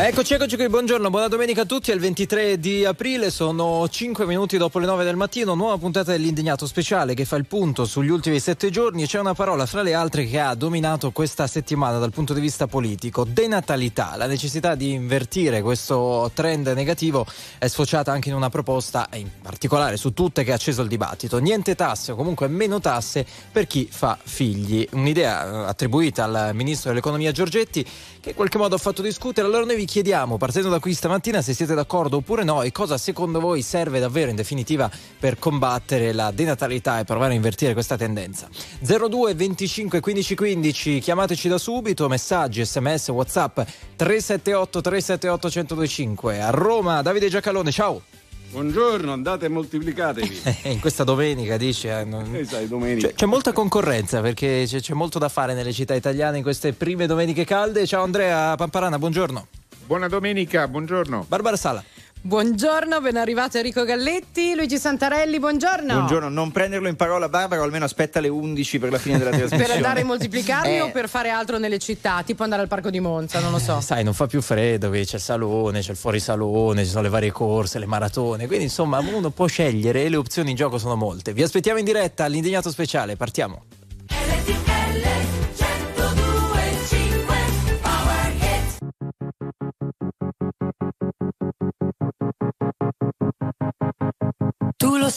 Eccoci, eccoci qui, buongiorno, buona domenica a tutti, è il 23 di aprile, sono 5 minuti dopo le 9 del mattino, nuova puntata dell'Indignato Speciale che fa il punto sugli ultimi 7 giorni e c'è una parola fra le altre che ha dominato questa settimana dal punto di vista politico, denatalità, la necessità di invertire questo trend negativo è sfociata anche in una proposta, in particolare su tutte che ha acceso il dibattito, niente tasse o comunque meno tasse per chi fa figli, un'idea eh, attribuita al Ministro dell'Economia Giorgetti che in qualche modo ha fatto discutere, allora noi vi chiediamo, partendo da qui stamattina, se siete d'accordo oppure no e cosa secondo voi serve davvero in definitiva per combattere la denatalità e provare a invertire questa tendenza. 02 25 15 15, chiamateci da subito, messaggi, sms, whatsapp 378 378 1025. A Roma, Davide Giacalone, ciao! Buongiorno, andate e moltiplicatevi. in questa domenica dici? Eh, non... eh, sai, domenica. C'è, c'è, molta concorrenza perché c'è, c'è, molto da fare nelle città italiane in queste prime domeniche calde. Ciao Andrea Pamparana, buongiorno. Buona domenica, buongiorno. Barbara Sala. Buongiorno, ben arrivato Enrico Galletti, Luigi Santarelli, buongiorno. Buongiorno, non prenderlo in parola Barbara, o almeno aspetta le 11 per la fine della trasmissione. per andare a moltiplicarli eh. o per fare altro nelle città, tipo andare al parco di Monza, non lo so. Sai, non fa più freddo, c'è il salone, c'è il fuorisalone, ci sono le varie corse, le maratone, quindi insomma uno può scegliere e le opzioni in gioco sono molte. Vi aspettiamo in diretta all'indignato speciale, partiamo. Tu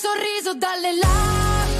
sorriso dalle labbra,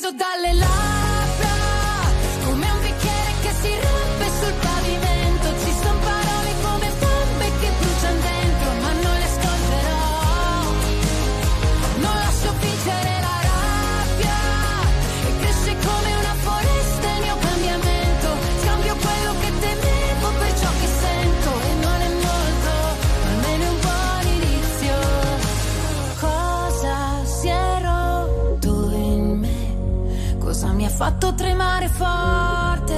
sorriso dalle labbra, tremare forte.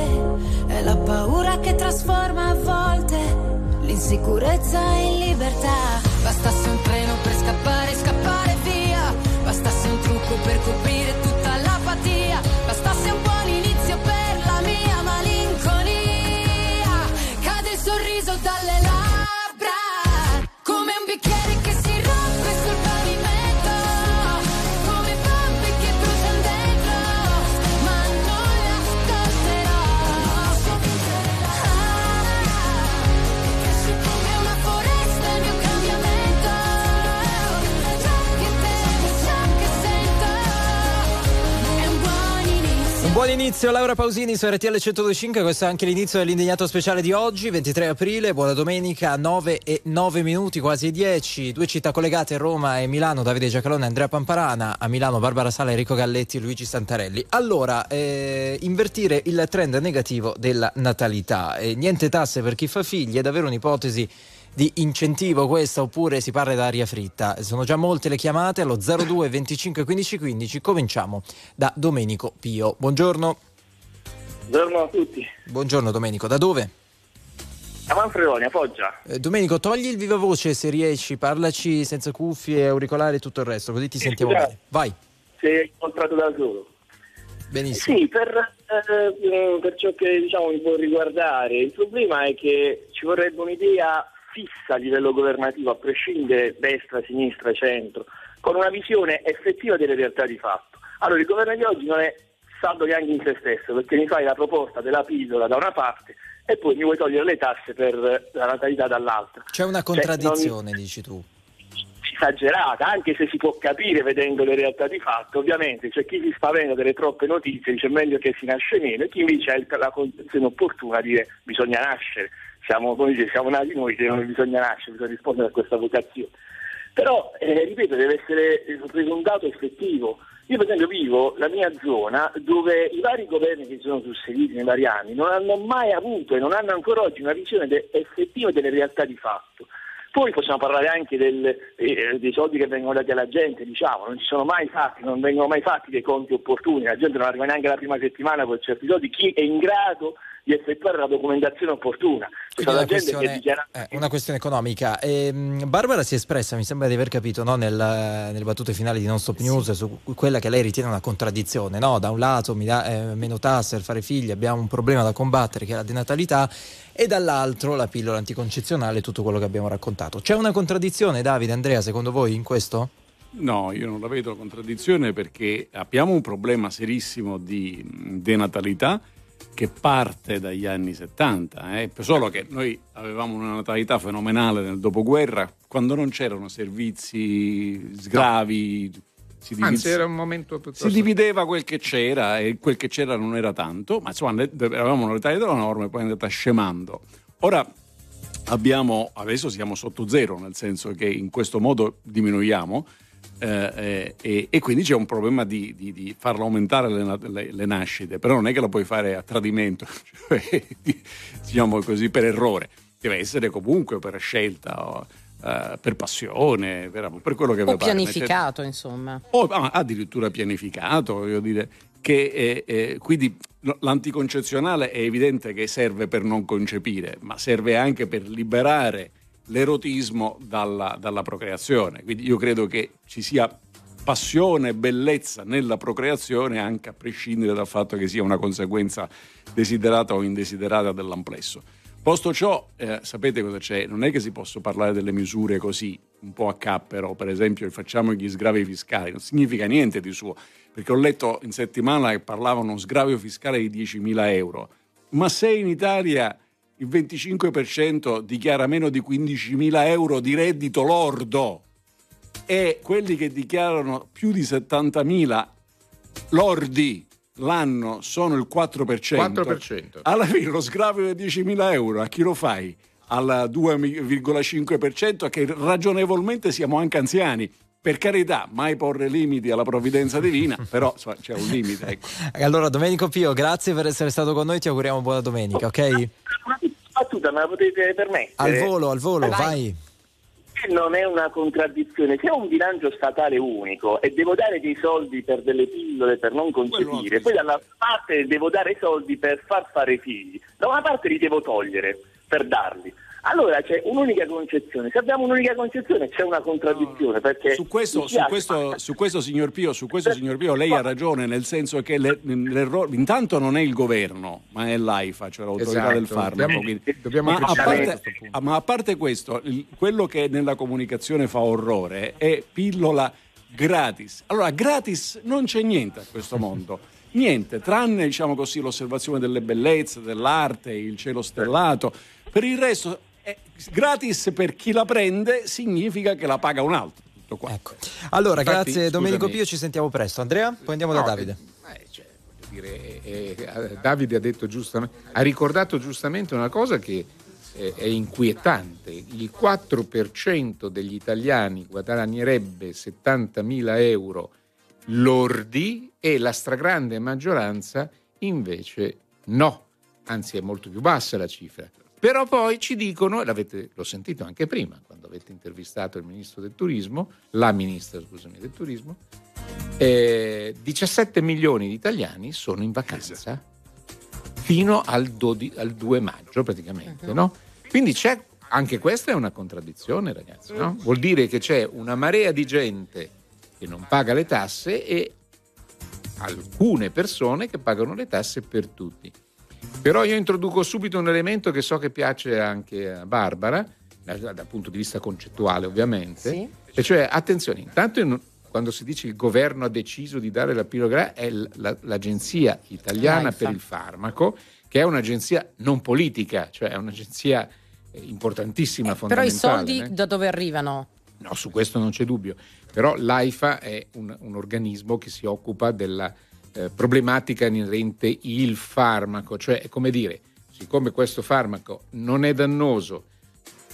È la paura che trasforma a volte l'insicurezza in libertà. Bastasse buon inizio, Laura Pausini su RTL 1025, questo è anche l'inizio dell'indignato speciale di oggi, 23 aprile, buona domenica, 9 e 9 minuti, quasi 10, due città collegate, Roma e Milano, Davide Giacalone e Andrea Pamparana, a Milano Barbara Sala, Enrico Galletti e Luigi Santarelli. Allora, eh, invertire il trend negativo della natalità, eh, niente tasse per chi fa figli è davvero un'ipotesi di incentivo questa oppure si parla d'aria fritta? Sono già molte le chiamate allo 02 25 15 15. Cominciamo da Domenico Pio. Buongiorno. Buongiorno a tutti. Buongiorno Domenico, da dove? A Manfredoni, a Foggia. Eh, Domenico, togli il viva voce se riesci, parlaci senza cuffie, auricolari e tutto il resto, così ti Sì, sentiamo bene. Vai. Sei incontrato da solo. Benissimo. Sì, per, eh, per ciò che diciamo mi può riguardare, il problema è che ci vorrebbe un'idea fissa a livello governativo, a prescindere destra, sinistra, centro, con una visione effettiva delle realtà di fatto. Allora, il governo di oggi non è saldo neanche in se stesso, perché mi fai la proposta della pillola da una parte e poi mi vuoi togliere le tasse per la natalità dall'altra. C'è una Cioè, non- contraddizione, dici tu. esagerata, anche se si può capire vedendo le realtà di fatto, ovviamente c'è chi si spaventa delle troppe notizie, dice meglio che si nasce meno, e chi invece ha la condizione opportuna di dire bisogna nascere, siamo, come dice, siamo nati noi, non bisogna nascere, bisogna rispondere a questa vocazione. Però, eh, ripeto, deve essere eh, preso un dato effettivo. Io per esempio vivo la mia zona dove i vari governi che si sono susseguiti nei vari anni non hanno mai avuto e non hanno ancora oggi una visione de- effettiva delle realtà di fatto. Poi possiamo parlare anche del- eh, dei soldi che vengono dati alla gente, diciamo, non ci sono mai fatti, non vengono mai fatti dei conti opportuni, la gente non arriva neanche la prima settimana con certi soldi, chi è in grado di effettuare la documentazione opportuna? Una questione, dichiara... eh, una questione economica. Ehm, Barbara si è espressa, mi sembra di aver capito, no, nel- nelle battute finali di Non Stop News, su quella che lei ritiene una contraddizione. No? Da un lato mi dà eh, meno tasse per fare figli, abbiamo un problema da combattere che è la denatalità, e dall'altro la pillola anticoncezionale e tutto quello che abbiamo raccontato. C'è una contraddizione, Davide, Andrea, secondo voi in questo? No, io non la vedo contraddizione perché abbiamo un problema serissimo di mh, denatalità che parte dagli anni 70, eh. solo che noi avevamo una natalità fenomenale nel dopoguerra quando non c'erano servizi, sgravi, si, divid- Anzi, era un momento piuttosto... si divideva quel che c'era e quel che c'era non era tanto, ma insomma avevamo una natalità della norma e poi è andata scemando. Ora abbiamo, adesso siamo sotto zero, nel senso che in questo modo diminuiamo eh, eh, e, quindi c'è un problema di, di- di farlo aumentare le, le- le nascite, però non è che lo puoi fare a tradimento, cioè, diciamo così, per errore, deve essere comunque per scelta, o, eh, per passione, per, per quello che O pare. pianificato, insomma. o ah, addirittura pianificato, voglio dire, che eh, eh, quindi l'anticoncezionale è evidente che serve per non concepire, ma serve anche per liberare l'erotismo dalla, dalla procreazione. Quindi io credo che ci sia passione e bellezza nella procreazione anche a prescindere dal fatto che sia una conseguenza desiderata o indesiderata dell'amplesso. Posto ciò, eh, sapete cosa c'è? Non è che si possa parlare delle misure così, un po' a cappero, per esempio facciamo gli sgravi fiscali, non significa niente di suo, perché ho letto in settimana che parlavano sgravio fiscale di 10.000 euro, ma se in Italia il 25% dichiara meno di 15.000 euro di reddito lordo e quelli che dichiarano più di 70.000 lordi l'anno sono il 4%, 4%. alla fine lo sgravio di 10.000 euro a chi lo fai? Al 2,5% che ragionevolmente siamo anche anziani. Per carità, mai porre limiti alla provvidenza divina, però insomma, c'è un limite. Ecco. Allora, Domenico Pio, grazie per essere stato con noi, ti auguriamo buona domenica, ok? Battuta, me la potete permettere? Al volo, al volo, Vai. vai. non è una contraddizione. Se ho un bilancio statale unico e devo dare dei soldi per delle pillole per non concepire, poi dalla parte devo dare soldi per far fare figli, da una parte li devo togliere per darli. Allora c'è un'unica concezione. Se abbiamo un'unica concezione c'è una contraddizione perché Su questo, su, questo, su questo, signor Pio, su questo, signor Pio, lei ha ragione, nel senso che le- l'errore intanto non è il governo, ma è l'AIFA, cioè l'autorità Esatto, del farmaco. dobbiamo- quindi- dobbiamo ma, a parte, ma a parte questo, il- quello che nella comunicazione fa orrore è pillola gratis. Allora, gratis non c'è niente a questo mondo. Niente, tranne diciamo così, l'osservazione delle bellezze, dell'arte, il cielo stellato. Per il resto, gratis per chi la prende significa che la paga un altro. Tutto qua. Ecco. Allora, Infatti, grazie Domenico scusami. Pio, ci sentiamo presto. Andrea, poi andiamo da No, Davide. eh, cioè, voglio dire, eh, eh, Davide ha ha ricordato giustamente una cosa che eh, è inquietante. Il 4% degli italiani guadagnerebbe 70.000 euro lordi e la stragrande maggioranza invece no, anzi è molto più bassa la cifra. Però poi ci dicono, e l'avete, l'ho sentito anche prima, quando avete intervistato il ministro del turismo, la ministra scusami, del turismo, eh, 17 milioni di italiani sono in vacanza fino al, 12 al 2 maggio praticamente, no? Quindi c'è, anche questa è una contraddizione ragazzi, no? Vuol dire che c'è una marea di gente che non paga le tasse e alcune persone che pagano le tasse per tutti. Però io introduco subito un elemento che so che piace anche a Barbara, dal, punto di vista concettuale ovviamente, Sì. e cioè attenzione, intanto in- quando si dice il governo ha deciso di dare la pillola è l'agenzia italiana L'AIFA. per il farmaco, che è un'agenzia non politica, cioè è un'agenzia eh, importantissima, Però i fondamentale. soldi né? da dove arrivano? No, su questo non c'è dubbio. Però l'AIFA è un, un organismo che si occupa della eh, problematica inerente il farmaco, cioè è come dire, siccome questo farmaco non è dannoso,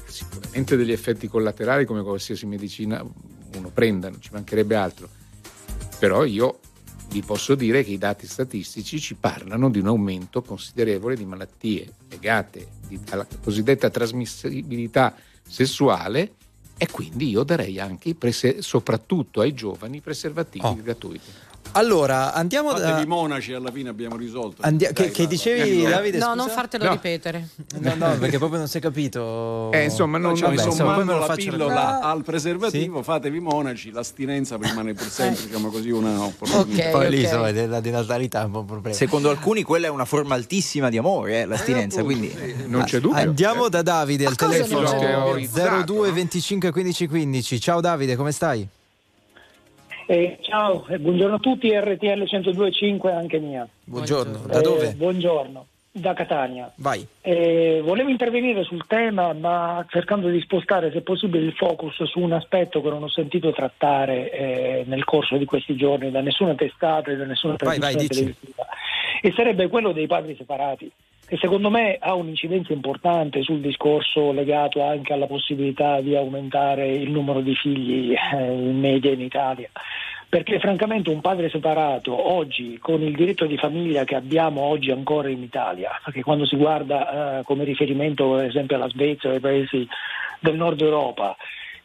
sicuramente degli effetti collaterali come qualsiasi medicina uno prenda, non ci mancherebbe altro. Però io vi posso dire che i dati statistici ci parlano di un aumento considerevole di malattie legate alla cosiddetta trasmissibilità sessuale e quindi io darei anche, soprattutto ai giovani, preservativi Oh. gratuiti. Allora, andiamo da... Fatevi monaci alla fine abbiamo risolto. Andia- che, Dai, che va. dicevi, Eh, Davide? no, scusa? non fartelo No. ripetere. No, no, perché proprio non si è capito. Eh, insomma, non- Cioè, Vabbè, insomma, poi me lo la pillola No. al preservativo, fatevi monaci, l'astinenza rimane per sempre, diciamo così, una opportunità. Ok. Poi lì, ok. insomma, della natalità è un po' un problema. Secondo alcuni quella è una forma altissima di amore, eh, l'astinenza, quindi Non c'è dubbio. Andiamo da Davide al telefono non c'è? Teorizzato, 02 no? 25 15 15. Ciao Davide, come stai? Eh, ciao, e buongiorno a tutti, RTL 102.5 anche mia. Buongiorno. Da Eh, dove? buongiorno, da Catania. Vai. Eh, volevo intervenire sul tema, ma cercando di spostare, se possibile, il focus su un aspetto che non ho sentito trattare eh, nel corso di questi giorni da nessuna testata e da nessuna Vai, vai, trasmissione dici. televisiva. E sarebbe quello dei padri separati, che secondo me ha un'incidenza importante sul discorso legato anche alla possibilità di aumentare il numero di figli eh, in media in Italia. Perché francamente un padre separato oggi, con il diritto di famiglia che abbiamo oggi ancora in Italia, perché quando si guarda eh, come riferimento per esempio alla Svezia o ai paesi del nord Europa,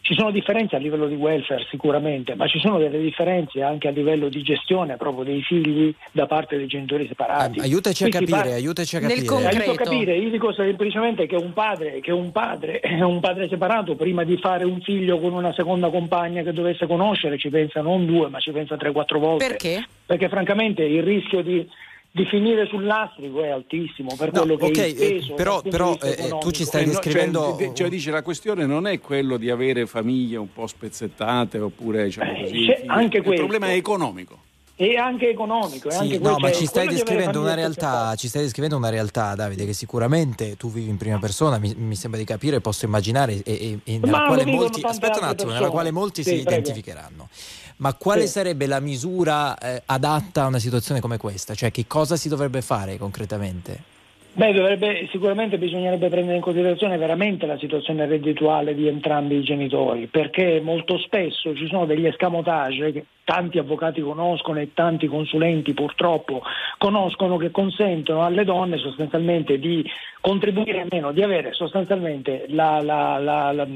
ci sono differenze a livello di welfare sicuramente, ma ci sono delle differenze anche a livello di gestione proprio dei figli da parte dei genitori separati. Ah, aiutaci a Qui si capire, parla- aiutaci a Nel capire. concreto. Aiuto a capire, io dico semplicemente che un padre, che un padre, un padre separato, prima di fare un figlio con una seconda compagna che dovesse conoscere, ci pensa non due, ma ci pensa tre, quattro volte. Perché? Perché francamente il rischio di, di finire sul lastrico è altissimo per No, quello che ok, è il eh, però- però, vista eh, tu ci stai Eh, no, descrivendo- Cioè, cioè, dice, la questione non è quello di avere famiglie un po' spezzettate oppure diciamo Eh, così. anche il questo. problema è economico. E anche economico. Sì, anche no, ma ci stai descrivendo una realtà, ci stai descrivendo una realtà, Davide, che sicuramente tu vivi in prima persona, mi, mi sembra di capire, posso immaginare, e, e- e nella quale molti, attimo, nella quale molti Sì, si prego. identificheranno. Ma quale Sì. sarebbe la misura eh, adatta a una situazione come questa? Cioè, che cosa si dovrebbe fare concretamente? Beh, dovrebbe, sicuramente bisognerebbe prendere in considerazione veramente la situazione reddituale di entrambi i genitori, perché molto spesso ci sono degli escamotage che tanti avvocati conoscono e tanti consulenti purtroppo conoscono che consentono alle donne sostanzialmente di contribuire almeno, di avere sostanzialmente la, la- la- la-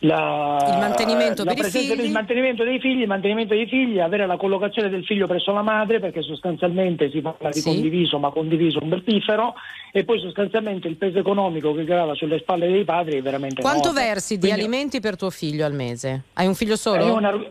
la- Il mantenimento la per i presenza figli? del mantenimento dei figli, il mantenimento dei figli, avere la collocazione del figlio presso la madre, perché sostanzialmente si parla di Sì. condiviso, ma condiviso un beltifero, e poi sostanzialmente il peso economico che grava sulle spalle dei padri è veramente Quanto enorme. versi di Quindi- alimenti per tuo figlio al mese? Hai un figlio solo? Eh,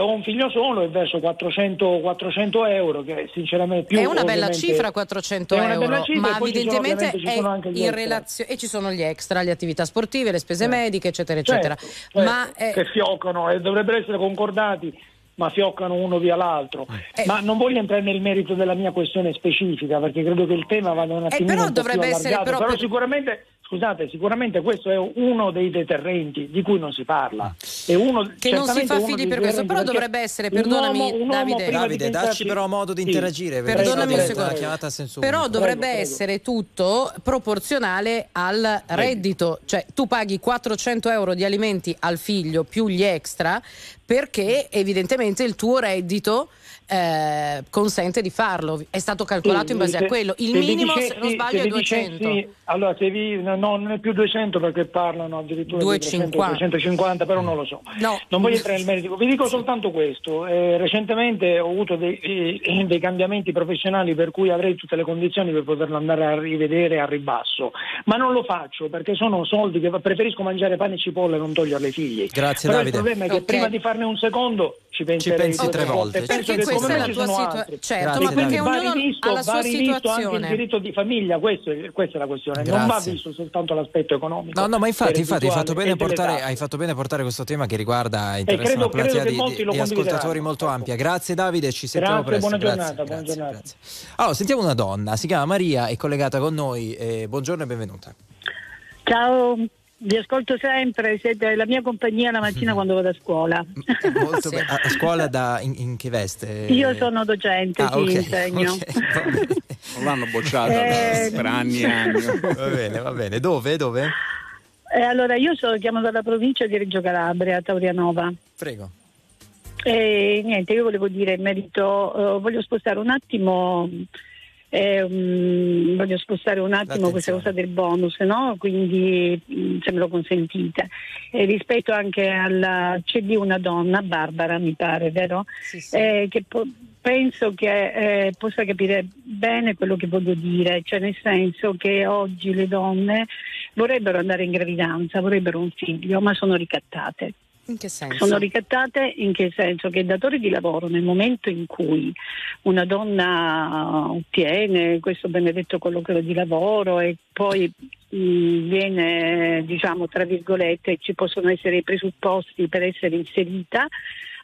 ho un figlio solo e verso 400, 400 euro, che sinceramente più è una bella cifra 400 è una euro, bella cifra, ma poi ci sono, evidentemente ci è sono anche gli in relazione e ci sono gli extra, le attività sportive, le spese Certo. mediche, eccetera, Certo, eccetera. certo, ma eh, che fioccano e dovrebbero essere concordati ma fioccano uno via l'altro. Eh. Ma non voglio entrare nel merito della mia questione specifica perché credo che il tema vada un attimino Eh, però un po' più dovrebbe essere allargato. però per- sicuramente Scusate, sicuramente questo è uno dei deterrenti di cui non si parla. È uno, che non si fa figli per questo, però dovrebbe essere, un perdonami uomo- un uomo Davide. di Davide, pensarci- dacci però modo di Sì. interagire, perché Perdonami un secondo. chiamata a senso Però unico. dovrebbe prego. essere tutto proporzionale al reddito, cioè tu paghi 400 euro di alimenti al figlio più gli extra perché evidentemente il tuo reddito eh, consente di farlo. È stato calcolato in base se- a quello. Il se minimo, se dicessi- non sbaglio, se è vi 200. dicessi- allora, se vi, no, non è più 200 perché parlano addirittura di 300, 250. 250, però non lo so. No. Non voglio entrare nel merito, vi dico soltanto questo. eh, recentemente ho avuto dei, eh, dei cambiamenti professionali per cui avrei tutte le condizioni per poterlo andare a rivedere a ribasso, ma non lo faccio perché sono soldi che preferisco mangiare pane e cipolle e non toglierle ai figli. Grazie, Però Davide. il problema è che Ok. prima di farne un secondo ci penserei pensi tre volte. Penso Perché questa è la tua situazione. Certo, Grazie, ma perché va ognuno rivisto, ha la sua va rivisto anche il situazione. diritto di famiglia, questo è- questa è la questione, non va Grazie. visto soltanto l'aspetto economico. No, no, ma infatti, infatti hai, fatto portare, hai fatto bene portare questo tema che riguarda interessa credo- una platea di, molti di- di ascoltatori molto ampia. Grazie Davide, ci sentiamo Grazie, presto. buona Grazie, giornata, buona grazie, giornata. grazie. Allora, sentiamo una donna, si chiama Maria, è collegata con noi. eh, buongiorno e benvenuta. Ciao, vi ascolto sempre, siete la mia compagnia la mattina quando vado a scuola. Molto Sì. be- a, scuola da, in, in che veste? Io sono docente, Ah, ti ok, insegno. ok, va bene. Non l'hanno bocciata Eh, per anni e anni. Va bene, va bene. Dove? Dove? Eh, allora, io sono, chiamo dalla provincia di Reggio Calabria, Taurianova. Prego. E niente, io volevo dire in merito, eh, voglio spostare un attimo, eh, mm, voglio spostare un attimo questa L'attenzione. cosa del bonus, no? Quindi se me lo consentite. E rispetto anche alla c'è di una donna, Barbara mi pare, vero? Sì, sì. Eh, che po- penso che eh, possa capire bene quello che voglio dire, cioè nel senso che oggi le donne vorrebbero andare in gravidanza, vorrebbero un figlio, ma sono ricattate. In che senso? Sono ricattate in che senso? Che il datore di lavoro nel momento in cui una donna ottiene questo benedetto colloquio di lavoro e poi mh, viene, diciamo, tra virgolette, ci possono essere i presupposti per essere inserita,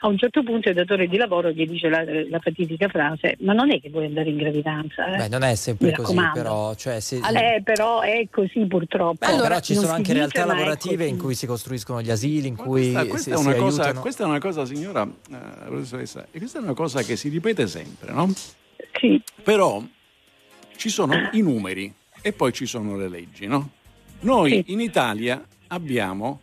a un certo punto il datore di lavoro gli dice la, la fatidica frase ma non è che vuoi andare in gravidanza. eh?" Beh, non è sempre così, però. Cioè, se- Eh, però è così purtroppo. Beh, Allora, però ci sono anche dice, realtà è lavorative in cui si costruiscono gli asili, in Ma cui questa, si, questa è si una cosa, aiutano. questa è una cosa, signora eh, professoressa, e questa è una cosa che si ripete sempre, no? Sì, Però ci sono i numeri e poi ci sono le leggi, no? Noi Sì. in Italia abbiamo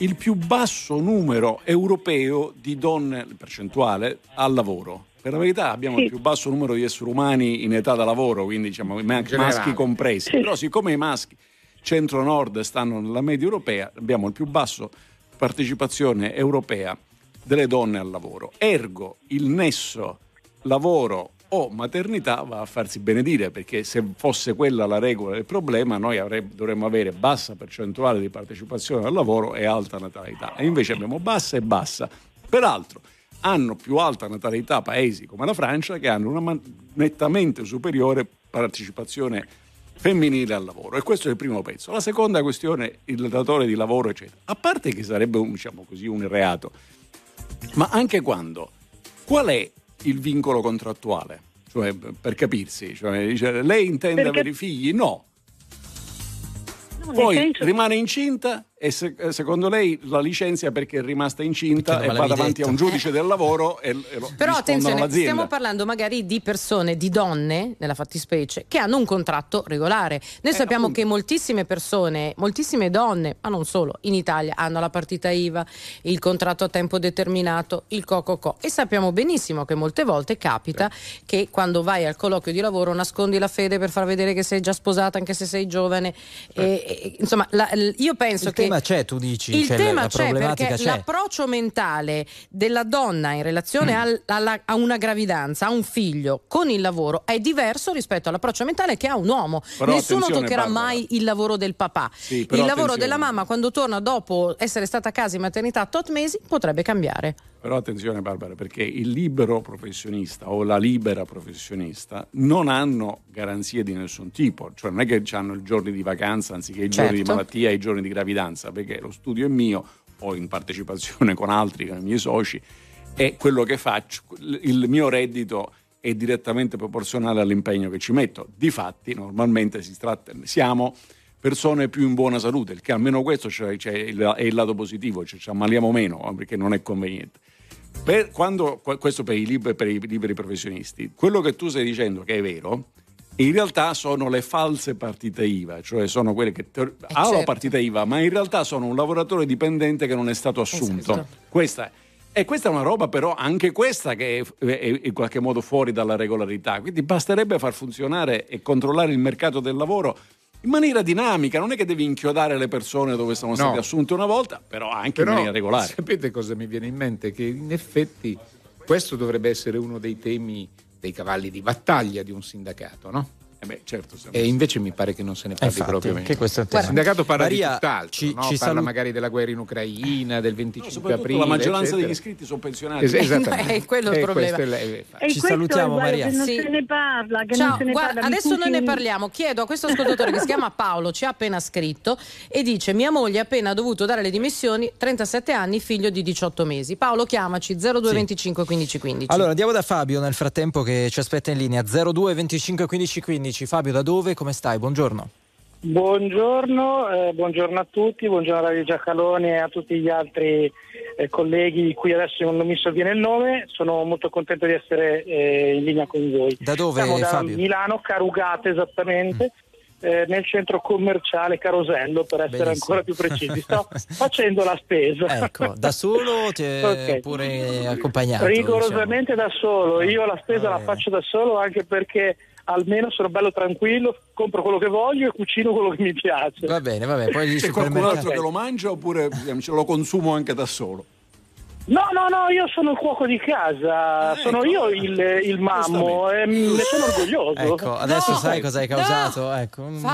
il più basso numero europeo di donne percentuale al lavoro. Per la verità abbiamo Sì. il più basso numero di esseri umani in età da lavoro, quindi diciamo maschi compresi. Sì. Però siccome i maschi centro-nord stanno nella media europea, abbiamo il più basso partecipazione europea delle donne al lavoro. Ergo il nesso lavoro o maternità va a farsi benedire perché se fosse quella la regola del problema noi avreb- dovremmo avere bassa percentuale di partecipazione al lavoro e alta natalità e invece abbiamo bassa e bassa. Peraltro hanno più alta natalità paesi come la Francia che hanno una nettamente superiore partecipazione femminile al lavoro e questo è il primo pezzo. La seconda questione, il datore di lavoro eccetera. A parte che sarebbe diciamo così, un reato, ma anche quando, qual è il vincolo contrattuale? Cioè, per capirsi, cioè, dice, lei intende Perché- avere figli? No. no, Poi senso- rimane incinta e se- secondo lei la licenzia perché è rimasta incinta Perché e va davanti a un detto. giudice del lavoro e, e lo Però attenzione, all'azienda. stiamo parlando magari di persone, di donne, nella fattispecie, che hanno un contratto regolare. Noi Eh, sappiamo appunto. che moltissime persone, moltissime donne, ma non solo, in Italia hanno la partita IVA, il contratto a tempo determinato, il co-co-co. E sappiamo benissimo che molte volte capita che quando vai al colloquio di lavoro nascondi la fede per far vedere che sei già sposata anche se sei giovane. E- e- insomma, la- io penso Il che... tema c'è, tu dici, Il cioè, tema la c'è problematica perché c'è. l'approccio mentale della donna in relazione Mm. al- alla- a una gravidanza, a un figlio con il lavoro è diverso rispetto all'approccio mentale che ha un uomo. Però Nessuno toccherà Barbara. mai il lavoro del papà. Sì, il lavoro attenzione. della mamma quando torna dopo essere stata a casa in maternità tot mesi potrebbe cambiare. Però attenzione Barbara, perché il libero professionista o la libera professionista non hanno garanzie di nessun tipo, cioè non è che hanno i giorni di vacanza anziché i giorni di Certo. malattia e i giorni di gravidanza, perché lo studio è mio o in partecipazione con altri, con i miei soci, e quello che faccio, il mio reddito è direttamente proporzionale all'impegno che ci metto. Difatti, normalmente si tratta, siamo persone più in buona salute, il che almeno questo c'è- c'è il- è il lato positivo, cioè ci ammaliamo meno perché non è conveniente. Per quando- qua- questo per i, liberi, per i liberi professionisti. Quello che tu stai dicendo che è vero, in realtà sono le false partite IVA, cioè sono quelle che teor- hanno la certo. partita IVA, ma in realtà sono un lavoratore dipendente che non è stato assunto. Esatto. Questa è. E questa è una roba però anche questa che è, è in qualche modo fuori dalla regolarità. Quindi basterebbe far funzionare e controllare il mercato del lavoro in maniera dinamica, non è che devi inchiodare le persone dove sono state No. assunte una volta, però anche Però in maniera regolare. sapete cosa mi viene in mente? Che in effetti questo dovrebbe essere uno dei temi, dei cavalli di battaglia di un sindacato, no? Eh beh, certo, siamo- E invece mi pare che non se ne parli infatti, proprio che questo è il tema. Il sindacato parla Maria, di tutt'altro, ci- no? ci parla salu- magari della guerra in Ucraina, del 25 Soprattutto aprile. la maggioranza eccetera. degli iscritti sono pensionati. Es- esattamente. Eh, quello è il Eh, problema. questo è eh, E Ci salutiamo, guarda, Maria. che non Sì. se ne parla, che Ciao, non se ne guarda, parla di adesso noi ne Putin. parliamo. Chiedo a questo ascoltatore che si chiama Paolo, ci ha appena scritto e dice: Mia moglie ha appena dovuto dare le dimissioni, 37 anni, figlio di 18 mesi. Paolo, chiamaci 02 25 15 15. Allora andiamo da Fabio nel frattempo che ci aspetta in linea 02 25 15 15. Fabio da dove? Come stai? Buongiorno. Buongiorno, eh, buongiorno a tutti, buongiorno a Radio Giacalone e a tutti gli altri eh, colleghi di cui adesso non mi sovviene il nome. Sono molto contento di essere eh, in linea con voi. Da dove, Siamo da Fabio? Milano, Carugate esattamente. eh, nel centro commerciale Carosello per essere Benissimo. ancora più precisi sto facendo la spesa Ecco, da solo ti è Ok. oppure accompagnato? rigorosamente da solo io la spesa Va la bene. faccio da solo anche perché almeno sono bello tranquillo compro quello che voglio e cucino quello che mi piace. Va bene, va bene. Poi gli C'è qualcun altro supermercati. che lo mangia oppure diciamo, ce lo consumo anche da solo? No, no, no, io sono il cuoco di casa, Ah, sono ecco, io il, il mammo e ne sono orgoglioso. Ecco, adesso No! sai cosa hai No! causato? Ecco. mm.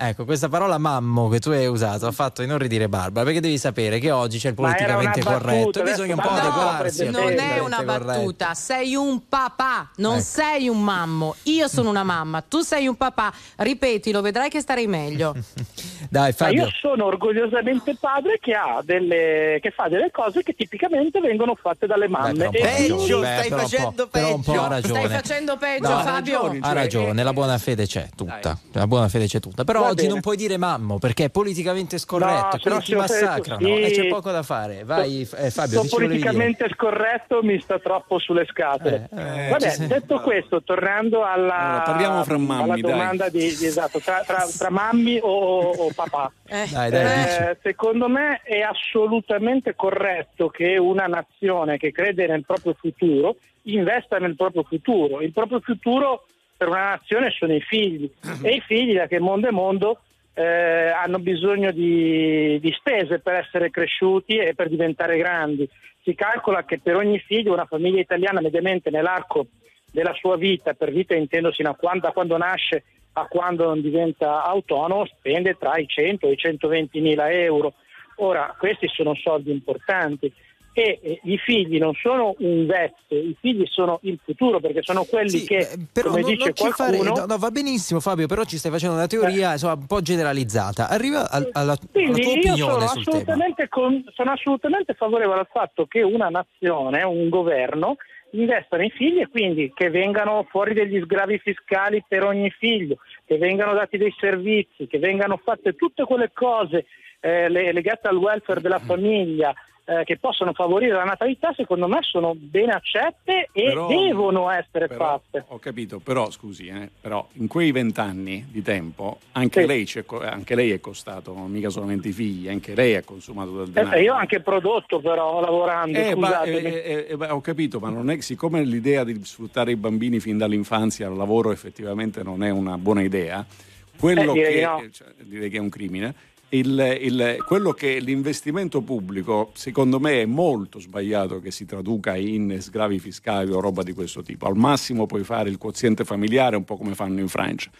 Ecco, questa parola mammo che tu hai usato ha fatto inorridire Barbara, perché devi sapere che oggi c'è il Ma politicamente una battuta, corretto, bisogna un po' no, adeguarsi. non è una corretto. battuta, sei un papà, non Ecco. sei un mammo. Io sono una mamma, tu sei un papà. Ripetilo, vedrai che starei meglio. Dai Ma Fabio, io sono orgogliosamente padre che, ha delle, che fa delle cose che tipicamente vengono fatte dalle Beh, mamme. E ha Peggio, beh, stai però un po'- facendo però un po' peggio. ha ragione. Stai facendo peggio, No, ha Fabio. Ha ragione, eh, la buona fede c'è tutta. La buona fede c'è tutta. Però oggi bene. non puoi dire mammo perché è politicamente scorretto, No, ti massacrano sì. e c'è poco da fare. Vai So- eh, Fabio, so politicamente scorretto mi sta troppo sulle scatole. Eh, eh, Vabbè, ci sei- detto questo, tornando alla, Allora, parliamo fra mammi, alla domanda di, di- esatto, tra, tra- tra mammi o, o papà. Eh, Dai, dai. Eh, secondo me è assolutamente corretto che una nazione che crede nel proprio futuro investa nel proprio futuro. Il proprio futuro per una nazione sono i figli e i figli, da che mondo è mondo, eh, hanno bisogno di, di spese per essere cresciuti e per diventare grandi. Si calcola che per ogni figlio una famiglia italiana mediamente nell'arco della sua vita, per vita intendosi da quando, da quando nasce a quando non diventa autonomo, spende tra i 100 e i 120 mila euro. Ora, questi sono soldi importanti e eh, i figli non sono un vezzo, i figli sono il futuro perché sono quelli Sì, che, eh, però come non, dice non ci fare- qualcuno... no, no, va benissimo Fabio, però ci stai facendo una teoria insomma, un po' generalizzata. Arriva al- alla, alla Quindi tua io sono assolutamente, con- sono assolutamente favorevole al fatto che una nazione, un governo, investa nei figli e quindi che vengano fuori degli sgravi fiscali per ogni figlio, che vengano dati dei servizi, che vengano fatte tutte quelle cose eh, le- legate al welfare della famiglia. Eh, che possono favorire la natalità, secondo me sono ben accette e Però- devono essere però- fatte. Ho capito, però scusi, eh, però in quei vent'anni di tempo anche, Sì. lei c'è co- anche lei è costato, mica solamente i figli, anche lei ha consumato del Eh, denaro. io ho anche prodotto però lavorando, Eh, ma, eh, eh, eh, ho capito, ma non è siccome l'idea di sfruttare i bambini fin dall'infanzia al lavoro effettivamente non è una buona idea, quello Eh, direi che no. cioè, direi che è un crimine. Il- il- quello che l'investimento pubblico, secondo me, è molto sbagliato che si traduca in sgravi fiscali o roba di questo tipo. Al massimo puoi fare il quoziente familiare, un po' come fanno in Francia.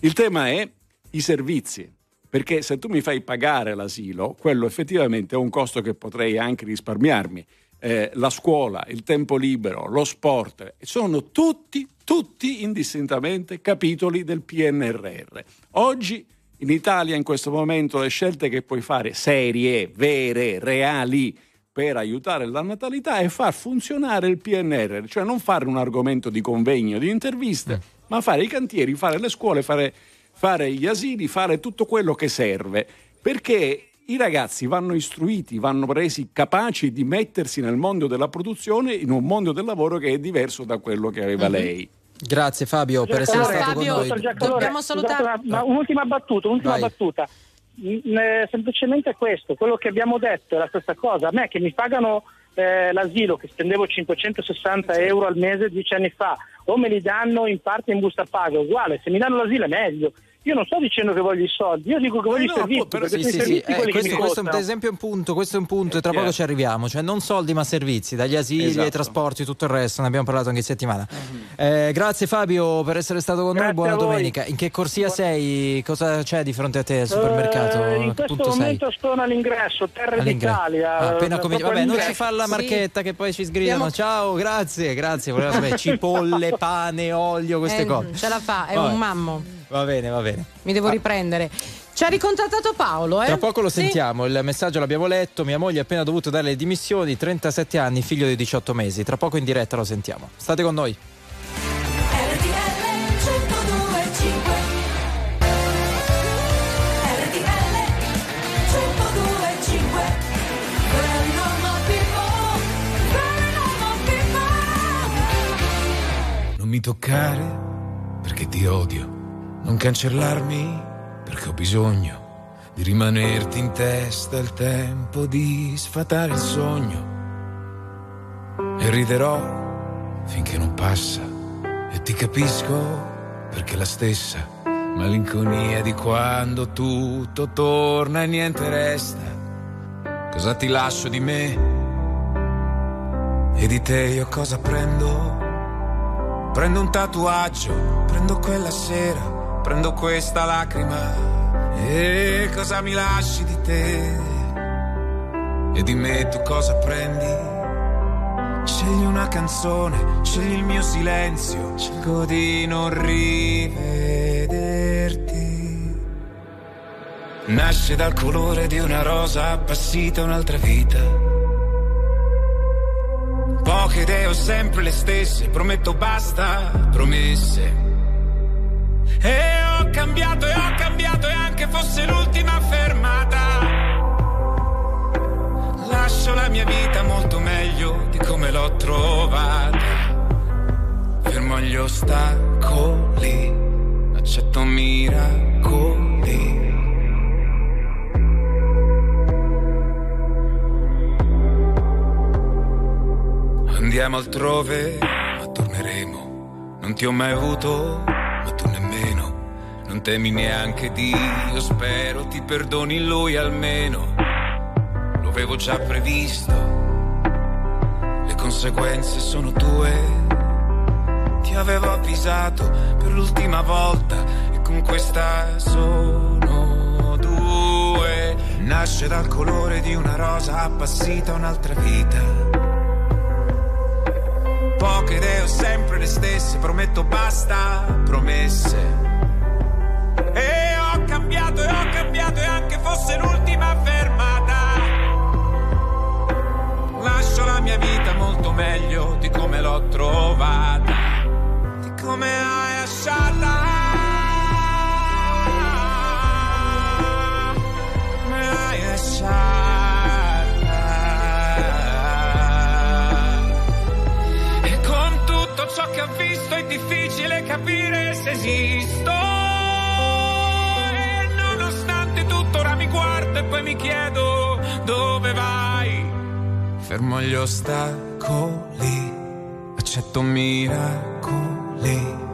Il tema è i servizi. Perché se tu mi fai pagare l'asilo, quello effettivamente è un costo che potrei anche risparmiarmi. Eh, la scuola, il tempo libero, lo sport, sono tutti, tutti indistintamente capitoli del PNRR. Oggi in Italia in questo momento le scelte che puoi fare serie, vere, reali per aiutare la natalità è far funzionare il PNRR, cioè non fare un argomento di convegno, di interviste, ma fare i cantieri, fare le scuole, fare, fare gli asili, fare tutto quello che serve, perché i ragazzi vanno istruiti, vanno resi capaci di mettersi nel mondo della produzione, in un mondo del lavoro che è diverso da quello che aveva Mhm. lei. Grazie Fabio per essere stato Fabio, con noi. Dobbiamo salutare- ma un'ultima battuta, un'ultima Vai. battuta. Mm, eh, semplicemente questo, quello che abbiamo detto è la stessa cosa. A me che mi pagano eh, l'asilo, che spendevo 560 euro al mese dieci anni fa, o me li danno in parte in busta paga, uguale, se mi danno l'asilo è meglio. Io non sto dicendo che voglio i soldi, io dico che voglio Eh i no, servizi, però Sì, i sì, sì. Eh, questo, questo è esempio è un punto, questo è un punto e tra poco ci arriviamo, cioè non soldi ma servizi, dagli asili ai Esatto. trasporti, tutto il resto, ne abbiamo parlato anche in settimana. Eh, grazie Fabio per essere stato con noi, Grazie buona a voi. domenica. In che corsia sei? Cosa c'è di fronte a te al supermercato? Eh, in questo punto sei? momento sono all'ingresso, Terra All'ingresso. d'Italia. Ah, appena eh, cominci- Vabbè, non ci fa la Sì. marchetta che poi ci sgridano. Abbiamo- Ciao, grazie, grazie. Sapere cipolle, pane, olio, queste Eh, cose. Ce la fa, è un mammo. Va bene, va bene. Mi devo riprendere. Ci ha ricontattato Paolo, eh? Tra poco lo Sì. sentiamo, il messaggio l'abbiamo letto, mia moglie ha appena dovuto dare le dimissioni, 37 anni, figlio di 18 mesi. Tra poco in diretta lo sentiamo. State con noi. RTL 1025 RTL 1025 Very normal people Very normal people Non mi toccare perché ti odio. Non cancellarmi perché ho bisogno di rimanerti in testa il tempo di sfatare il sogno. E riderò finché non passa e ti capisco perché la stessa malinconia di quando tutto torna e niente resta. Cosa ti lascio di me? E di te io cosa prendo? Prendo un tatuaggio, prendo quella sera, prendo questa lacrima. E cosa mi lasci di te? E di me tu cosa prendi? Scegli una canzone, scegli il mio silenzio, scelgo di non rivederti. Nasce dal colore di una rosa appassita un'altra vita. Poche idee ho sempre le stesse, prometto basta, promesse. E ho cambiato e ho cambiato e anche fosse l'ultima fermata. Lascio la mia vita molto meglio di come l'ho trovata. Fermo agli ostacoli, accetto miracoli. Andiamo altrove, ma torneremo. Non ti ho mai avuto, ma tu nemmeno. Non temi neanche Dio, spero ti perdoni lui almeno. Lo avevo già previsto. Le conseguenze sono tue. Ti avevo avvisato per l'ultima volta e con questa sono due. Nasce dal colore di una rosa appassita un'altra vita. Poche idee ho sempre le stesse, prometto basta, promesse. E ho cambiato e ho cambiato e anche fosse l'ultima fermata. Lascio la mia vita molto meglio di come l'ho trovata, di come l'hai lasciata. Come l'hai lasciata. Che ho visto è difficile capire se esisto. E nonostante tutto ora mi guardo e poi mi chiedo dove vai. Fermo gli ostacoli, accetto miracoli.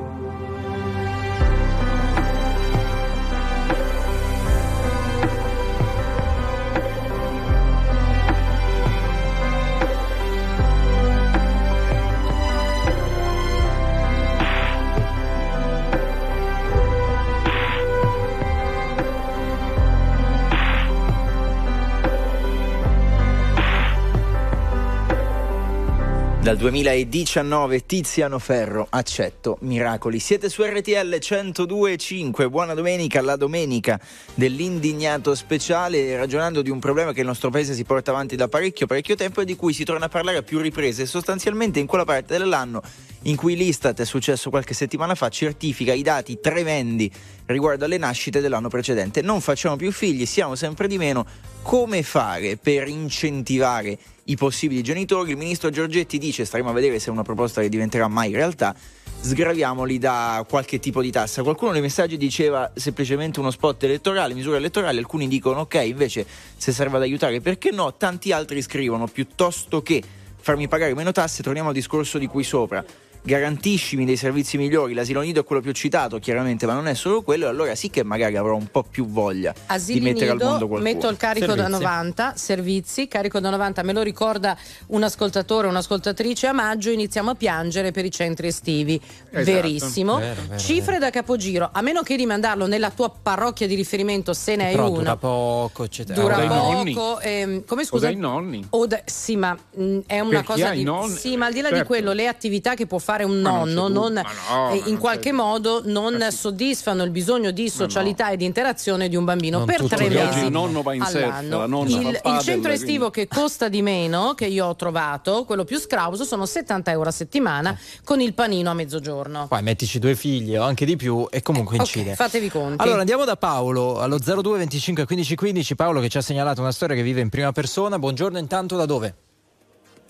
Dal 2019 Tiziano Ferro, accetto miracoli. Siete su RTL 102.5, buona domenica, la domenica dell'indignato speciale, ragionando di un problema che il nostro paese si porta avanti da parecchio, parecchio tempo e di cui si torna a parlare a più riprese, sostanzialmente in quella parte dell'anno in cui l'Istat, è successo qualche settimana fa, certifica i dati tremendi riguardo alle nascite dell'anno precedente. Non facciamo più figli, siamo sempre di meno. Come fare per incentivare i possibili genitori? Il ministro Giorgetti dice, staremo a vedere se è una proposta che diventerà mai realtà, sgraviamoli da qualche tipo di tassa. Qualcuno nei messaggi diceva semplicemente uno spot elettorale, misure elettorali, alcuni dicono ok, invece se serve ad aiutare perché no, tanti altri scrivono piuttosto che farmi pagare meno tasse, torniamo al discorso di qui sopra. Garantiscimi dei servizi migliori, l'asilo nido è quello più citato chiaramente, ma non è solo quello, allora sì che magari avrò un po' più voglia Asili di mettere nido, al mondo qualcuno. metto il carico da Servizi. 90, servizi, carico da 90, me lo ricorda un ascoltatore o un'ascoltatrice a maggio, iniziamo a piangere per i centri estivi. Esatto. Verissimo. Vero, vero, Cifre da capogiro, a meno che rimandarlo nella tua parrocchia di riferimento se ne hai Però una. dura poco, eccetera. Dura O poco. nonni. ehm, come O scusa? dai nonni. O da- sì, ma mh, è una Per chi cosa di. nonni, Sì, ma al di là di certo. quello, le attività che può fare un non c'è nonno non, Ma no, eh, in non qualche modo non sì. soddisfano il bisogno di socialità e di interazione di un bambino Non per tre mesi. oggi il nonno va in surf, all'anno. la nonna il, il centro quindi- estivo che costa di meno, che io ho trovato, quello più scrauso, sono 70 euro a settimana con il panino a mezzogiorno. Poi mettici due figli o anche di più e comunque Ok, incide. fatevi conti. Allora andiamo da Paolo allo 02 25 15 15. Paolo che ci ha segnalato una storia che vive in prima persona. Buongiorno intanto da dove?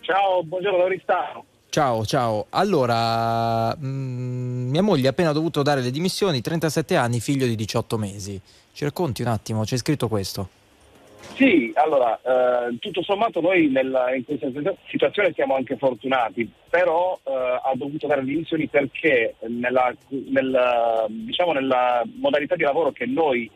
Ciao, buongiorno da Oristano. Ciao, ciao. Allora, mm, mia moglie ha appena dovuto dare le dimissioni, 37 anni, figlio di 18 mesi. Ci racconti un attimo, c'è scritto questo. Sì, allora, eh, tutto sommato noi nella- in questa situazione siamo anche fortunati, però eh, ha dovuto dare le dimissioni perché nella, nella- diciamo nella modalità di lavoro che noi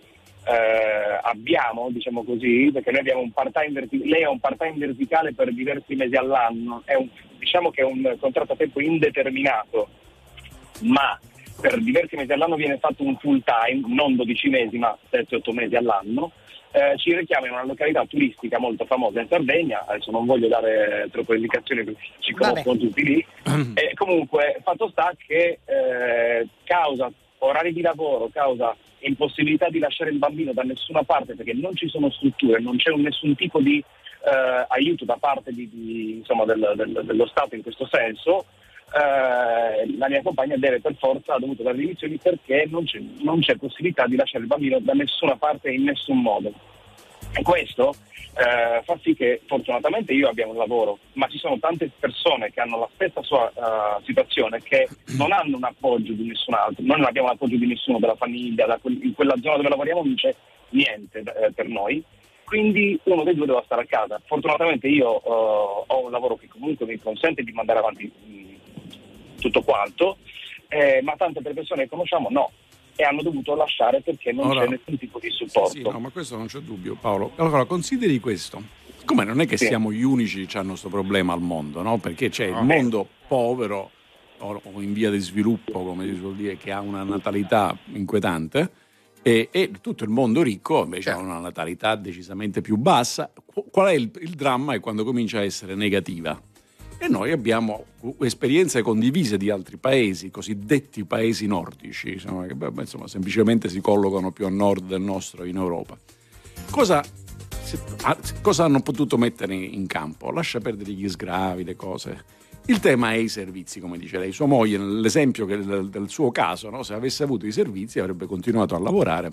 eh, abbiamo, diciamo così, perché noi abbiamo un part-time verti- lei ha un part-time verticale per diversi mesi all'anno, è un- diciamo che è un contratto a tempo indeterminato, ma per diversi mesi all'anno viene fatto un full time, non 12 mesi ma 7-8 mesi all'anno. Eh, ci richiama in una località turistica molto famosa in Sardegna, adesso non voglio dare troppe indicazioni perché ci conoscono tutti lì. E comunque fatto sta che eh, causa orari di lavoro, causa impossibilità di lasciare il bambino da nessuna parte perché non ci sono strutture, non c'è un- nessun tipo di eh, aiuto da parte di- di, insomma, del- del- dello Stato in questo senso, eh, la mia compagna deve per forza, ha dovuto dare dimissioni perché non c'è, non c'è possibilità di lasciare il bambino da nessuna parte in nessun modo. E questo eh, fa sì che fortunatamente io abbia un lavoro, ma ci sono tante persone che hanno la stessa sua eh, situazione che non hanno un appoggio di nessun altro, noi non abbiamo l'appoggio di nessuno della famiglia, da quel- in quella zona dove lavoriamo non c'è niente eh, per noi, quindi uno dei due deve stare a casa. Fortunatamente io eh, ho un lavoro che comunque mi consente di mandare avanti mh, tutto quanto, eh, ma tante delle persone che conosciamo no, e hanno dovuto lasciare perché non Ora- c'è nessun tipo di supporto. Sì, no, ma questo non c'è dubbio, Paolo. Allora, consideri questo. Come non è che Sì. siamo gli unici che hanno questo problema al mondo, no? Perché c'è il mondo povero o o in via di sviluppo, come si suol dire, che ha una natalità inquietante e, e tutto il mondo ricco invece ha una natalità decisamente più bassa. Qu- Qual è il, il dramma? È quando comincia a essere negativa. E noi abbiamo esperienze condivise di altri paesi, cosiddetti paesi nordici, insomma, che insomma, semplicemente si collocano più a nord del nostro in Europa. Cosa, se- cosa hanno potuto mettere in campo? Lascia perdere gli sgravi, le cose. Il tema è i servizi, come dice lei. Sua moglie, nell'esempio del, del suo caso, no? se avesse avuto i servizi avrebbe continuato a lavorare.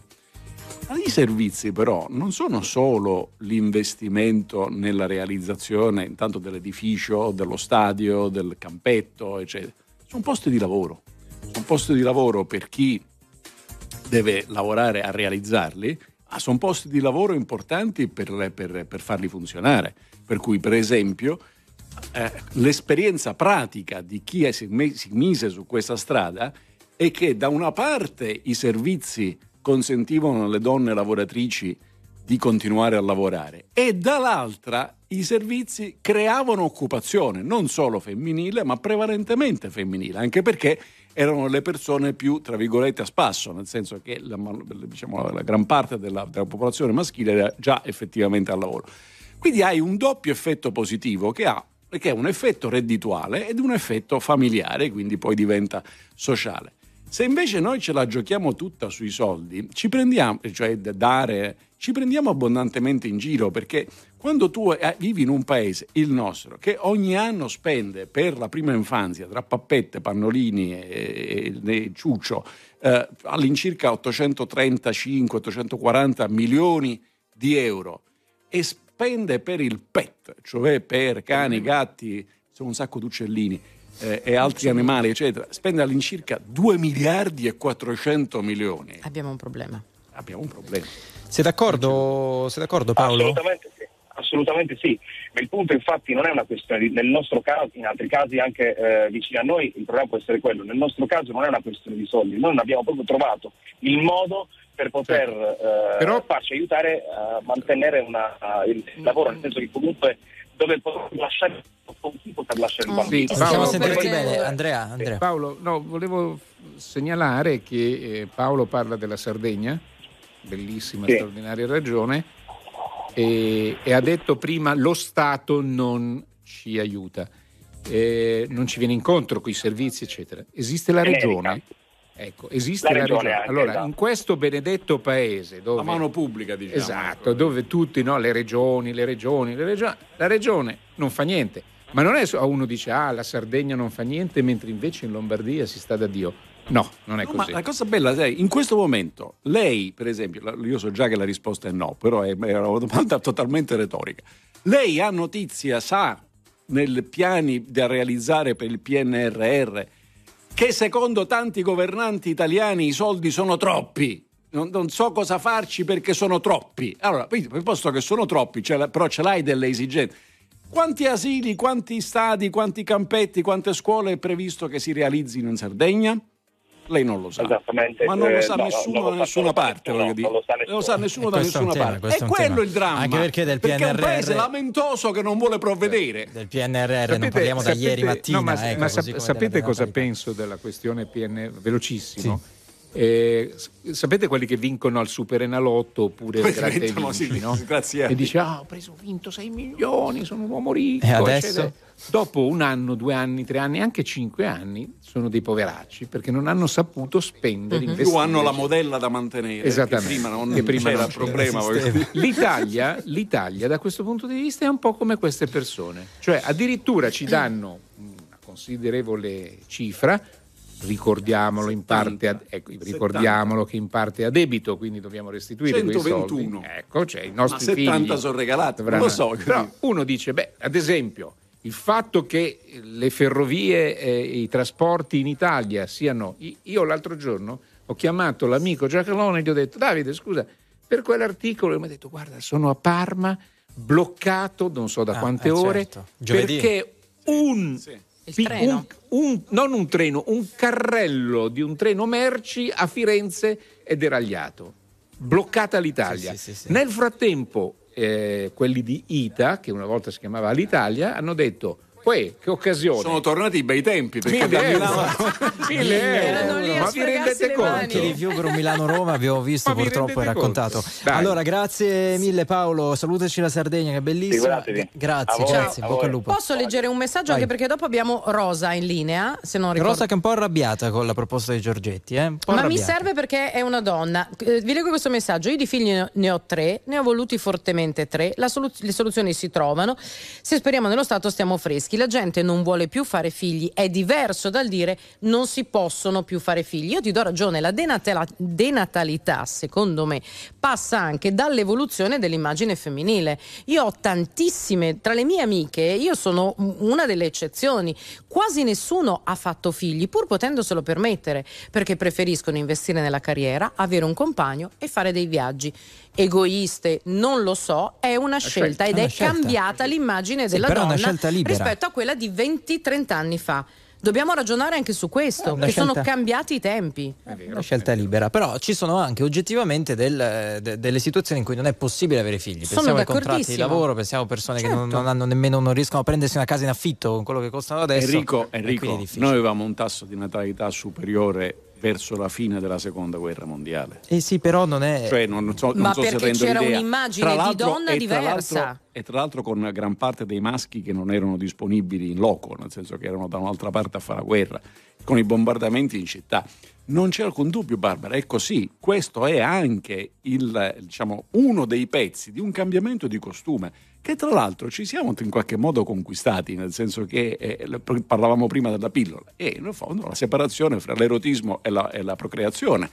Ma I servizi però non sono solo l'investimento nella realizzazione intanto dell'edificio, dello stadio, del campetto, eccetera. Sono posti di lavoro. Sono posti di lavoro per chi deve lavorare a realizzarli, ma sono posti di lavoro importanti per, per- per farli funzionare. Per cui, per esempio, eh, l'esperienza pratica di chi si mise su questa strada è che da una parte i servizi consentivano alle donne lavoratrici di continuare a lavorare e dall'altra i servizi creavano occupazione non solo femminile ma prevalentemente femminile anche perché erano le persone più tra virgolette a spasso nel senso che la, diciamo, la gran parte della, della popolazione maschile era già effettivamente al lavoro. Quindi hai un doppio effetto positivo che ha che è un effetto reddituale ed un effetto familiare, quindi poi diventa sociale. Se invece noi ce la giochiamo tutta sui soldi, ci prendiamo, cioè da dare, ci prendiamo abbondantemente in giro perché quando tu eh, vivi in un paese, il nostro, che ogni anno spende per la prima infanzia, tra pappette, pannolini e, e- e ciuccio, eh, all'incirca 835-840 milioni di euro e spende per il pet, cioè per cani, gatti, sono un sacco di uccellini eh, e altri animali, eccetera, spende all'incirca 2 miliardi e 400 milioni. Abbiamo un problema. Abbiamo un problema. Sei d'accordo, sei d'accordo Paolo? Assolutamente sì. Assolutamente sì, ma il punto infatti non è una questione di, nel nostro caso, in altri casi anche eh, vicini a noi, il problema può essere quello, nel nostro caso non è una questione di soldi, noi non abbiamo proprio trovato il modo per poter eh, Però- farci aiutare a mantenere una- il lavoro, nel senso che comunque dove poter lasciare con chi poter lasciare il bambino. Sì, Possiamo Paolo, sentirti vorrei- bene, Andrea. Andrea. Paolo, no, volevo segnalare che eh, Paolo parla della Sardegna, bellissima, Sì. straordinaria ragione, e, e ha detto prima lo Stato non ci aiuta, eh, non ci viene incontro con i servizi, eccetera. Esiste la Generica. regione? Ecco, esiste La la regione regione. anche, allora, esatto. in questo benedetto paese dove La mano pubblica, diciamo. Esatto, dove tutti, no, le regioni, le regioni, le regioni, la regione non fa niente. Ma non è so- uno dice ah la Sardegna non fa niente mentre invece in Lombardia si sta da Dio. No, non è No, ma così. la cosa bella, sai, in questo momento, lei, per esempio, io so già che la risposta è no, però è, è una domanda totalmente retorica. Lei ha notizia, sa, nei piani da realizzare per il PNRR, che secondo tanti governanti italiani i soldi sono troppi. Non, non so cosa farci perché sono troppi. Allora, posto che sono troppi, ce però ce l'hai delle esigenze. Quanti asili, quanti stadi, quanti campetti, quante scuole è previsto che si realizzino in Sardegna? Lei non lo sa. Esattamente, Ma non lo eh, sa no, nessuno da nessuna parte, voglio dire. non lo sa nessuno. da nessuna parte. è quello il dramma. Anche perché del è un PNRR paese lamentoso che non vuole provvedere. Del PNRR non parliamo da ieri mattina. no, ma, ecco, ma sap- sapete cosa penso della questione PN? Velocissimo. Eh, s- sapete quelli che vincono al Superenalotto oppure Poi il Gratta e diventano, sì, no? graziati. E dice: Ah, ho preso, vinto 6 milioni, sono un uomo ricco. E adesso? eccetera. Dopo un anno, due anni, tre anni, anche cinque anni, sono dei poveracci perché non hanno saputo spendere, Mhm. investire. Più hanno la modella da mantenere. Esattamente. Che prima non Che prima c'era non problema. L'Italia, l'Italia, da questo punto di vista, è un po' come queste persone. Cioè, addirittura ci danno una considerevole cifra, ricordiamolo in parte, a, ecco, ricordiamolo che in parte è a debito, quindi dobbiamo restituire quei 121. soldi. Ecco, cioè i Ma nostri 70 figli sono regalati, non dovranno- lo so. Però uno dice, beh, ad esempio, il fatto che le ferrovie e i trasporti in Italia siano... Io l'altro giorno ho chiamato l'amico Giacalone e gli ho detto, Davide, scusa, per quell'articolo, e mi ha detto, guarda, sono a Parma, bloccato, non so da Ah, quante eh, ore, certo. Perché un... Treno. un- un- non un treno, un carrello di un treno merci a Firenze è deragliato. Bloccata l'Italia. Sì, sì, sì, sì. Nel frattempo, eh, quelli di ITA, che una volta si chiamava l'Italia, hanno detto: Poi, che occasione! Sono tornati i bei tempi perché Mille da. Milano Mille Erano euro. Ma vi rendete conto? di più per un Milano-Roma abbiamo visto Ma purtroppo e raccontato. Allora, grazie mille Paolo, salutaci la Sardegna che è bellissima. Grazie, grazie, bocca al lupo. Posso leggere un messaggio Vai. anche perché dopo abbiamo Rosa in linea, se non ricordo. Rosa che è un po' arrabbiata con la proposta di Giorgetti, eh? Un po' Ma mi arrabbiata. serve perché è una donna. Eh, vi leggo questo messaggio. Io di figli ne ho- tre, ne ho voluti fortemente tre. La solu- le soluzioni si trovano. Se speriamo nello Stato stiamo freschi. La gente non vuole più fare figli. È diverso dal dire non si possono più fare figli. Io ti do ragione. La denatala- denatalità, secondo me, passa anche dall'evoluzione dell'immagine femminile. Io ho tantissime, tra le mie amiche, io sono una delle eccezioni. Quasi nessuno ha fatto figli, pur potendoselo permettere, perché preferiscono investire nella carriera, avere un compagno e fare dei viaggi. Egoiste, non lo so, è una scelta scelta, ed è scelta. cambiata l'immagine Sì, della una donna rispetto a quella di 20-30 anni fa. Dobbiamo ragionare anche su questo, una che sono scelta- cambiati i tempi. È vero, Una scelta è libera, però ci sono anche oggettivamente del- de- delle situazioni in cui non è possibile avere figli. Sono Pensiamo ai contratti di lavoro, pensiamo a persone che non, Certo. non hanno nemmeno, non riescono a prendersi una casa in affitto con quello che costano adesso. Enrico, Enrico, noi avevamo un tasso di natalità superiore verso la fine della seconda guerra mondiale. Eh sì, però non è. Cioè, non so, non Ma so se perché rendo c'era l'idea. un'immagine Tra di donna e diversa. E tra l'altro con gran parte dei maschi che non erano disponibili in loco, nel senso che erano da un'altra parte a fare la guerra, con i bombardamenti in città. Non c'è alcun dubbio, Barbara, è così. Questo è anche il, diciamo, uno dei pezzi di un cambiamento di costume che tra l'altro ci siamo in qualche modo conquistati, nel senso che eh, parlavamo prima della pillola, e nel fondo la separazione fra l'erotismo e la, e la procreazione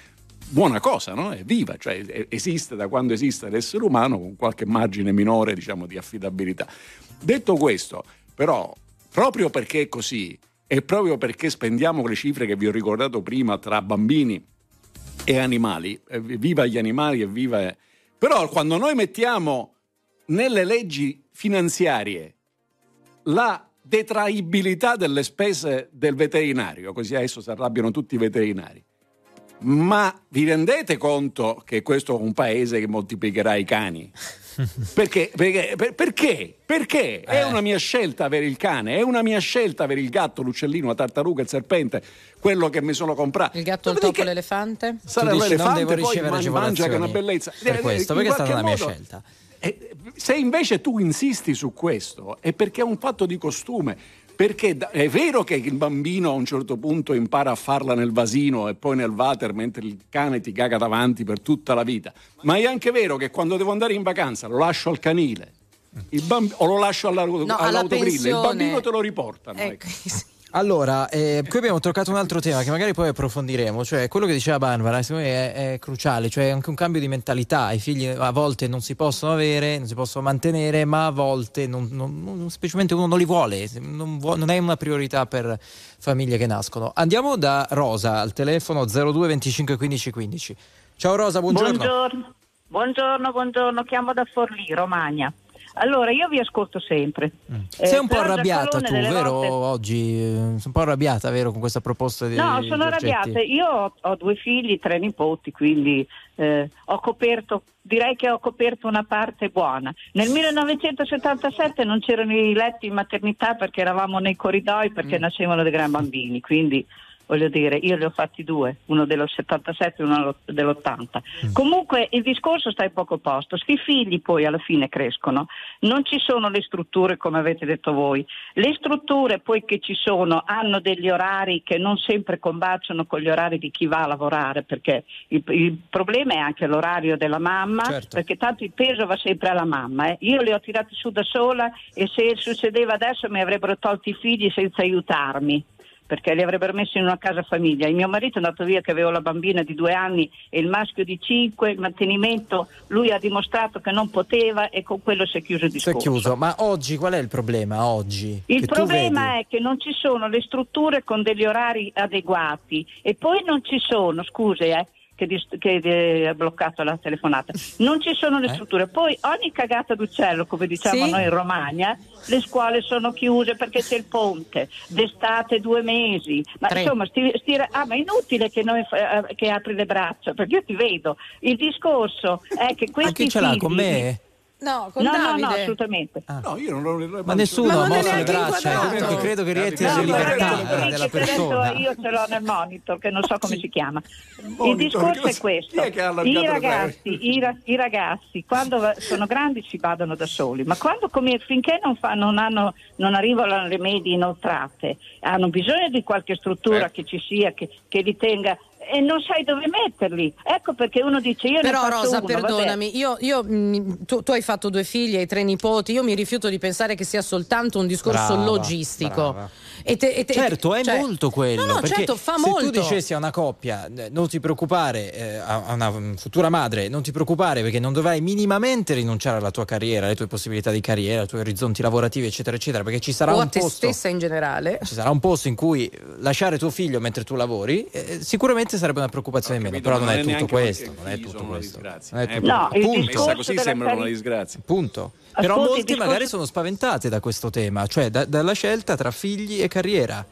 buona cosa, no? È viva, cioè esiste da quando esiste l'essere umano con qualche margine minore, diciamo, di affidabilità. Detto questo, però, proprio perché è così e proprio perché spendiamo le cifre che vi ho ricordato prima tra bambini e animali, eh, viva gli animali e viva... Però quando noi mettiamo nelle leggi finanziarie la detraibilità delle spese del veterinario, così adesso si arrabbiano tutti i veterinari. Ma vi rendete conto che questo è un paese che moltiplicherà i cani? Perché? Perché? per- perché? Perché? È Eh. una mia scelta avere il cane, è una mia scelta avere il gatto, l'uccellino, la tartaruga, il serpente, quello che mi sono comprato. Il gatto, il topo, l'elefante? Sarà Tu dici, non l'elefante, devo poi man- mangia che è una bellezza. per Eh, questo, perché è stata qualche la mia modo- scelta. eh, Se invece tu insisti su questo è perché è un fatto di costume. Perché è vero che il bambino a un certo punto impara a farla nel vasino e poi nel water mentre il cane ti caga davanti per tutta la vita, ma è anche vero che quando devo andare in vacanza lo lascio al canile il bamb- o lo lascio alla- No, alla all'autogrill, il bambino te lo riportano. Ecco, ecco. Allora, eh, qui abbiamo toccato un altro tema che magari poi approfondiremo, cioè quello che diceva Barbara, secondo me è, è cruciale, cioè anche un cambio di mentalità. I figli a volte non si possono avere, non si possono mantenere, ma a volte non, non- non- specialmente uno non li vuole, non, vuo- non è una priorità per famiglie che nascono. Andiamo da Rosa al telefono 02 25 15 15. Ciao Rosa, buongiorno. Buongiorno, buongiorno, buongiorno, chiamo da Forlì, Romagna. Allora, io vi ascolto sempre. Eh, Sei un po' arrabbiata tu, vero? volte- Oggi Eh, sei un po' arrabbiata, vero, con questa proposta di No, sono arrabbiata. Io ho, ho due figli, tre nipoti, quindi eh, ho coperto, direi che ho coperto una parte buona. Nel 1977 non c'erano i letti in maternità perché eravamo nei corridoi perché Mm. nascevano dei gran bambini, quindi voglio dire, io ne ho fatti due, uno dello 77 e uno dell'80. Mm. Comunque il discorso sta in poco posto. Sti figli poi alla fine crescono, non ci sono le strutture come avete detto voi. Le strutture poi che ci sono hanno degli orari che non sempre combaciano con gli orari di chi va a lavorare, perché il, il problema è anche l'orario della mamma, Certo. perché tanto il peso va sempre alla mamma. eh. Io li ho tirati su da sola e se succedeva adesso mi avrebbero tolto i figli senza aiutarmi perché li avrebbero messi in una casa famiglia. Il mio marito è andato via che avevo la bambina di due anni e il maschio di cinque, il mantenimento, lui ha dimostrato che non poteva e con quello si è chiuso il Si è discorso. chiuso, ma oggi qual è il problema? Oggi? Il problema è che non ci sono le strutture con degli orari adeguati e poi non ci sono, scusi, eh, che, dis- che eh, ha bloccato la telefonata, non ci sono le Eh? strutture. Poi ogni cagata d'uccello, come diciamo Sì. noi in Romagna, le scuole sono chiuse perché c'è il ponte, d'estate due mesi. Ma Tre. insomma, sti- sti- ah, ma è inutile che, noi eh, che apri le braccia perché io ti vedo. Il discorso è che Ma questi chi ce l'ha figli- con me? No, con No, no, Davide. no, assolutamente. No, io non lo Ma nessuno Ma ha mosso le braccia, inquadrato. comunque credo che rientri No, nelle ma libertà eh, della persona. Io ce l'ho nel monitor, che non so come si chiama. Il monitor, discorso è questo: chi è che ha I le ragazzi, i, ra- i ragazzi, quando sono grandi si badano da soli, ma quando come- finché non, fa- non hanno- non arrivano alle medie inoltrate, hanno bisogno di qualche struttura Certo. che ci sia, che, che li tenga. E non sai dove metterli. Ecco perché uno dice: Io Però Rosa, uno, vabbè. perdonami, io, io, mh, tu, tu hai fatto due figli, hai tre nipoti, io mi rifiuto di pensare che sia soltanto un discorso Brava, logistico. brava. E te- e te- Certo, è cioè- molto quello. No, no, perché certo, fa se molto. tu dicessi a una coppia, eh, non ti preoccupare, eh, a a una futura madre, non ti preoccupare perché non dovrai minimamente rinunciare alla tua carriera, alle tue possibilità di carriera, ai tuoi orizzonti lavorativi, eccetera, eccetera, perché ci sarà o a un te posto. stessa in generale. Ci sarà un posto in cui lasciare tuo figlio mentre tu lavori, eh, sicuramente sarebbe una preoccupazione in meno, però non è non è tutto questo, non è tutto questo. disgrazia, Non è eh. tutto No, questo. il Punto. Messa così della sembra una disgrazia. Punto. Però molti discorso- magari sono spaventate da questo tema, cioè da- dalla scelta tra figli e carriera.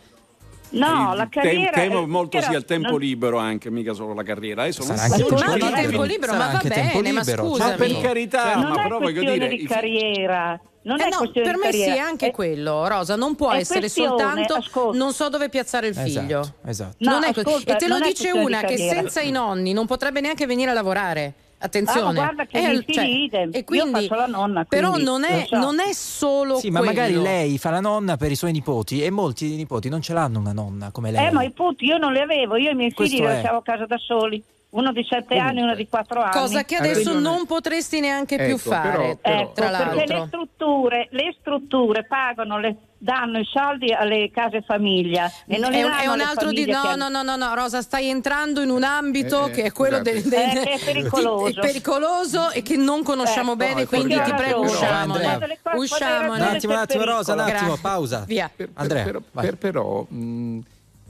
No, Il la tem- carriera. temo eh, molto era- sia il tempo non- libero anche, mica solo la carriera. Adesso non Sarà anche Ma tempo libero. ma va bene, ma libero, scusa, Ma per carità, non ma però voglio dire... di carriera. Non Eh è no, questione per di me carriera. sì, è anche è- quello, Rosa. Non può essere soltanto ascolta. non so dove piazzare il figlio. Esatto, esatto. No, Non è così. ascolta, e te lo dice una che senza i nonni non potrebbe neanche venire a lavorare. Attenzione. Ah, ma guarda che Eh, idem. e Io quindi, faccio la nonna, però non è, so. non è solo Sì, ma quello. magari lei fa la nonna per i suoi nipoti e molti nipoti non ce l'hanno una nonna come lei. Eh, ma i putti io non li avevo, io e i miei Questo figli li lasciavo a casa da soli. Uno di 7 Comunque. anni e uno di 4 anni. Cosa che adesso ragione. non potresti neanche più Ecco, fare. però- però- Ecco, tra perché le l'altro. strutture, le strutture pagano, le, danno i soldi alle case famiglia e non è, un- è un altro di no, che- no, no, no, no, Rosa, stai entrando in un ambito Eh, eh, che è quello del, del- Eh, che è pericoloso. di- è pericoloso e che non conosciamo Ecco, bene, quindi ti prego ragione. usciamone. Un attimo, un attimo, Rosa, un attimo, Grazie. pausa. Via. Per- per- Andrea, però, per- però, mh,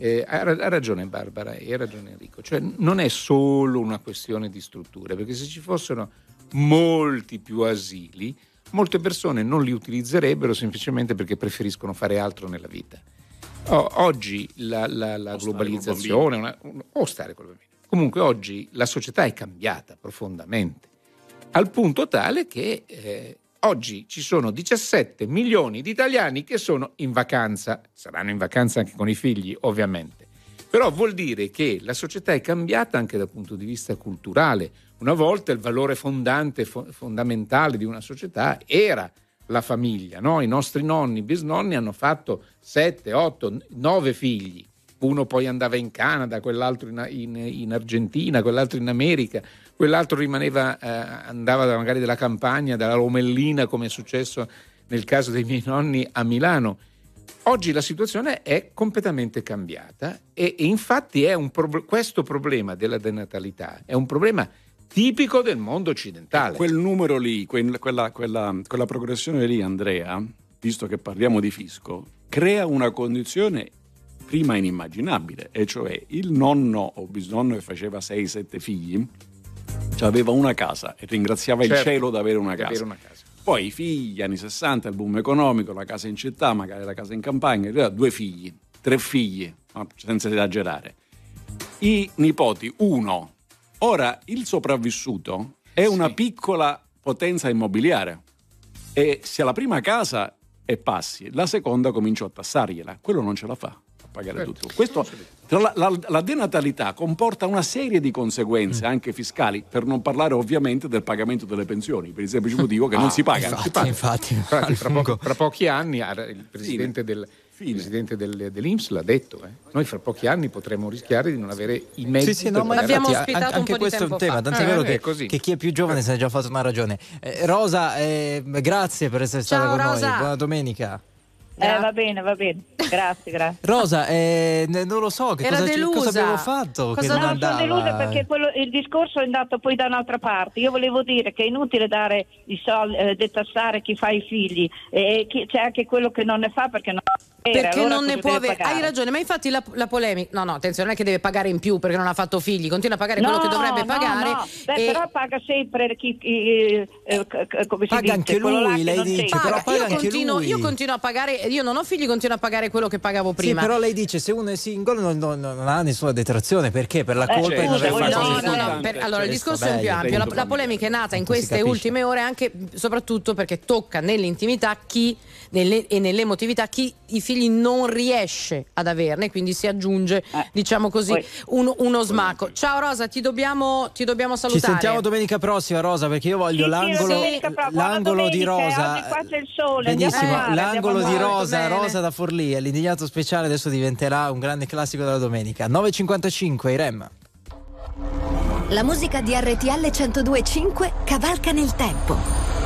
eh, ha, ha ragione Barbara e ha ragione Enrico, cioè non è solo una questione di strutture, perché se ci fossero molti più asili, molte persone non li utilizzerebbero semplicemente perché preferiscono fare altro nella vita. O- oggi la, la- la globalizzazione, una- un- o stare con i bambini. Comunque oggi la società è cambiata profondamente, al punto tale che eh, oggi ci sono 17 milioni di italiani che sono in vacanza, saranno in vacanza anche con i figli ovviamente, però vuol dire che la società è cambiata anche dal punto di vista culturale. Una volta il valore fondante, fo- fondamentale di una società era la famiglia, no? i nostri nonni, bisnonni hanno fatto 7, 8, 9 figli. Uno poi andava in Canada, quell'altro in, in- in Argentina, quell'altro in America, quell'altro rimaneva, eh, andava da- magari dalla campagna, dalla Romellina, come è successo nel caso dei miei nonni a Milano. Oggi la situazione è completamente cambiata e, e infatti prob- questo problema della denatalità è un problema tipico del mondo occidentale. Quel numero lì, quel- quella, quella- quella progressione lì, Andrea, visto che parliamo di fisco, crea una condizione prima inimmaginabile, e cioè il nonno o bisnonno che faceva 6-7 figli, cioè aveva una casa e ringraziava il Certo, cielo di avere una casa. avere una casa. Poi i figli, anni 60, il boom economico, la casa in città, magari la casa in campagna, aveva due figli, tre figli, senza esagerare. I nipoti, uno. Ora, il sopravvissuto è una piccola potenza immobiliare e se la prima casa e passi, la seconda comincio a tassargliela, quello non ce la fa pagare Certo. tutto. Questo, tra la, la- la denatalità comporta una serie di conseguenze anche fiscali, per non parlare ovviamente del pagamento delle pensioni, per il semplice motivo che non Ah, si paga. infatti, Si paga. infatti, Infatti, fra, lungo. pochi, fra pochi anni ah, il presidente, del, il presidente del- dell'Inps l'ha detto, eh. noi fra pochi anni potremo rischiare di non avere i mezzi Sì, sì, no, per ma L'abbiamo ospitato an- un anche di questo è un tema, fa. tant'è Eh, vero è che, così. che chi è più giovane se ne è già fatto una ragione. Eh, Rosa, eh, grazie per essere stata Ciao, con Rosa. noi, buona domenica. Eh, va bene, va bene. Grazie, grazie. Rosa, eh, non lo so che Era cosa, ci- cosa delusa. abbiamo fatto. Cosa- che No, non sono delusa perché quello- il discorso è andato poi da un'altra parte. Io volevo dire che è inutile dare i soldi, eh, detassare chi fa i figli e chi- c'è anche quello che non ne fa perché non Perché allora non ne può avere. pagare? Hai ragione, ma infatti la, la polemica. No, no, attenzione, non è che deve pagare in più perché non ha fatto figli, continua a pagare quello No, che dovrebbe no, pagare. no. Beh, e- però paga sempre chi, chi- eh, c- come si Paga dice, anche quello là lui, lei non dice, paga. paga io, anche continuo, lui. io continuo a pagare, io non ho figli, continuo a pagare quello che pagavo prima. Sì, però lei dice se uno è single non, non- non ha nessuna detrazione perché per la Eh, colpa di non voi fatto no, no, per- allora il discorso è più ampio. La, la polemica è nata in queste ultime ore anche soprattutto perché tocca nell'intimità chi nelle- e nell'emotività chi i figli non riesce ad averne, quindi si aggiunge, diciamo così, poi- un- uno smacco. Ciao Rosa, ti dobbiamo, ti dobbiamo Ci salutare. sentiamo domenica prossima Rosa perché io voglio Sì, sì, l'angolo, domenica l'angolo di Rosa. oggi qua c'è il sole, Benissimo, a mare, l'angolo di. Rosa, Bene. Rosa da Forlì, è l'indignato speciale adesso diventerà un grande classico della domenica. 9.55 Irem. La musica di RTL 102.5 cavalca nel tempo.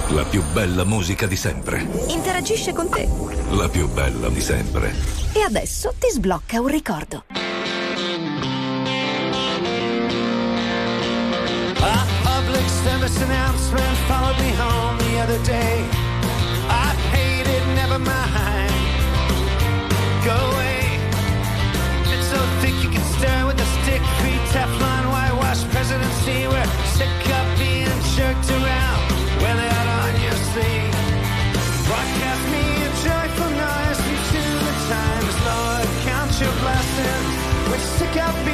La più bella musica di sempre. Interagisce con te. La più bella di sempre. E adesso ti sblocca un ricordo. A public service announcement followed me home the other day. Sick of being jerked around. On your sleeve. Broadcast me a joyful noise the times, Lord. Count your blessings. We're sick of being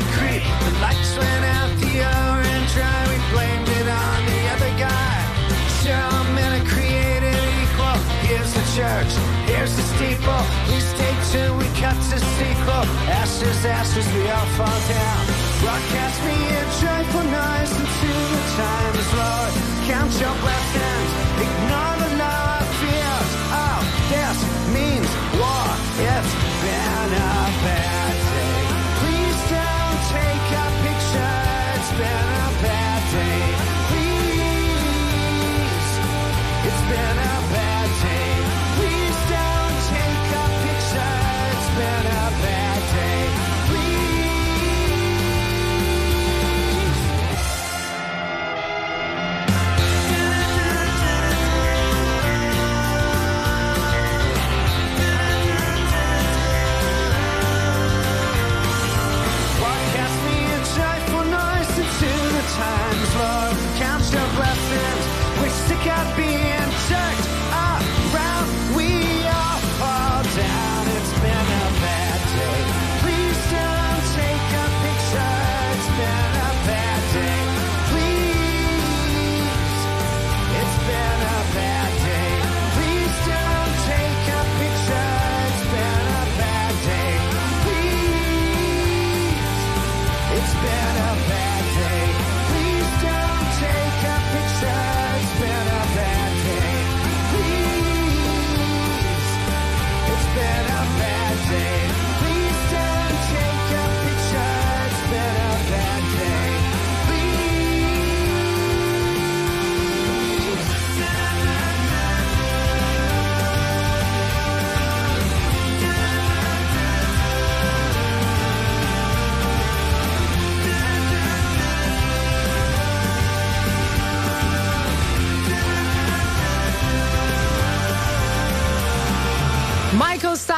is. The lights went out, the orange dry, we blamed it on the other guy. I'm in a church. Here's the steeple. Please stay tuned. We cut to sequel. Ashes, ashes, we all fall down. Broadcast me a joyful noise into the times, Lord. Count your blessings. Ignore the love fears. Oh, this means war. It's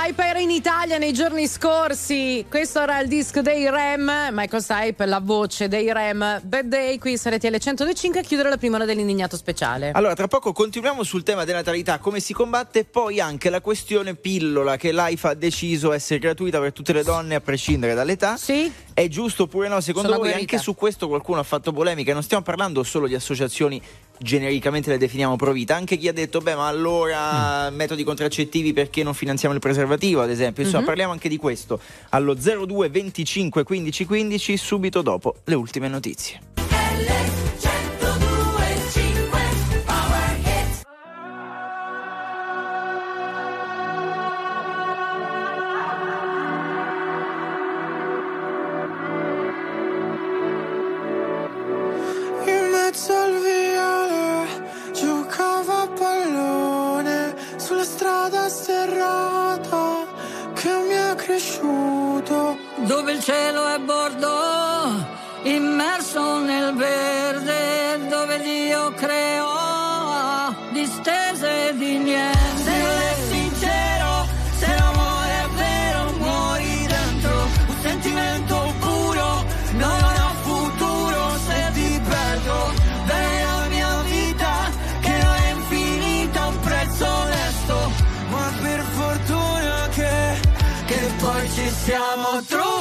Era in Italia nei giorni scorsi. Questo era il disco dei Rem. Michael Stipe, la voce dei Rem. Bad Day qui su RTL 105 a chiudere la prima ora dell'indignato speciale. Allora, tra poco continuiamo sul tema della natalità, come si combatte, poi anche la questione pillola che l'AIFA ha deciso essere gratuita per tutte le donne a prescindere dall'età. Sì. È giusto oppure no? Secondo Sono voi guarita. anche su questo qualcuno ha fatto polemica? Non stiamo parlando solo di associazioni genericamente le definiamo pro vita, anche chi ha detto beh ma allora metodi contraccettivi perché non finanziamo il preservativo ad esempio, insomma Mhm. parliamo anche di questo allo 02 25 15 15 subito dopo le ultime notizie. Cresciuto. dove il cielo è bordo, immerso nel verde, dove Dio creò distese di niente. Siamo trovati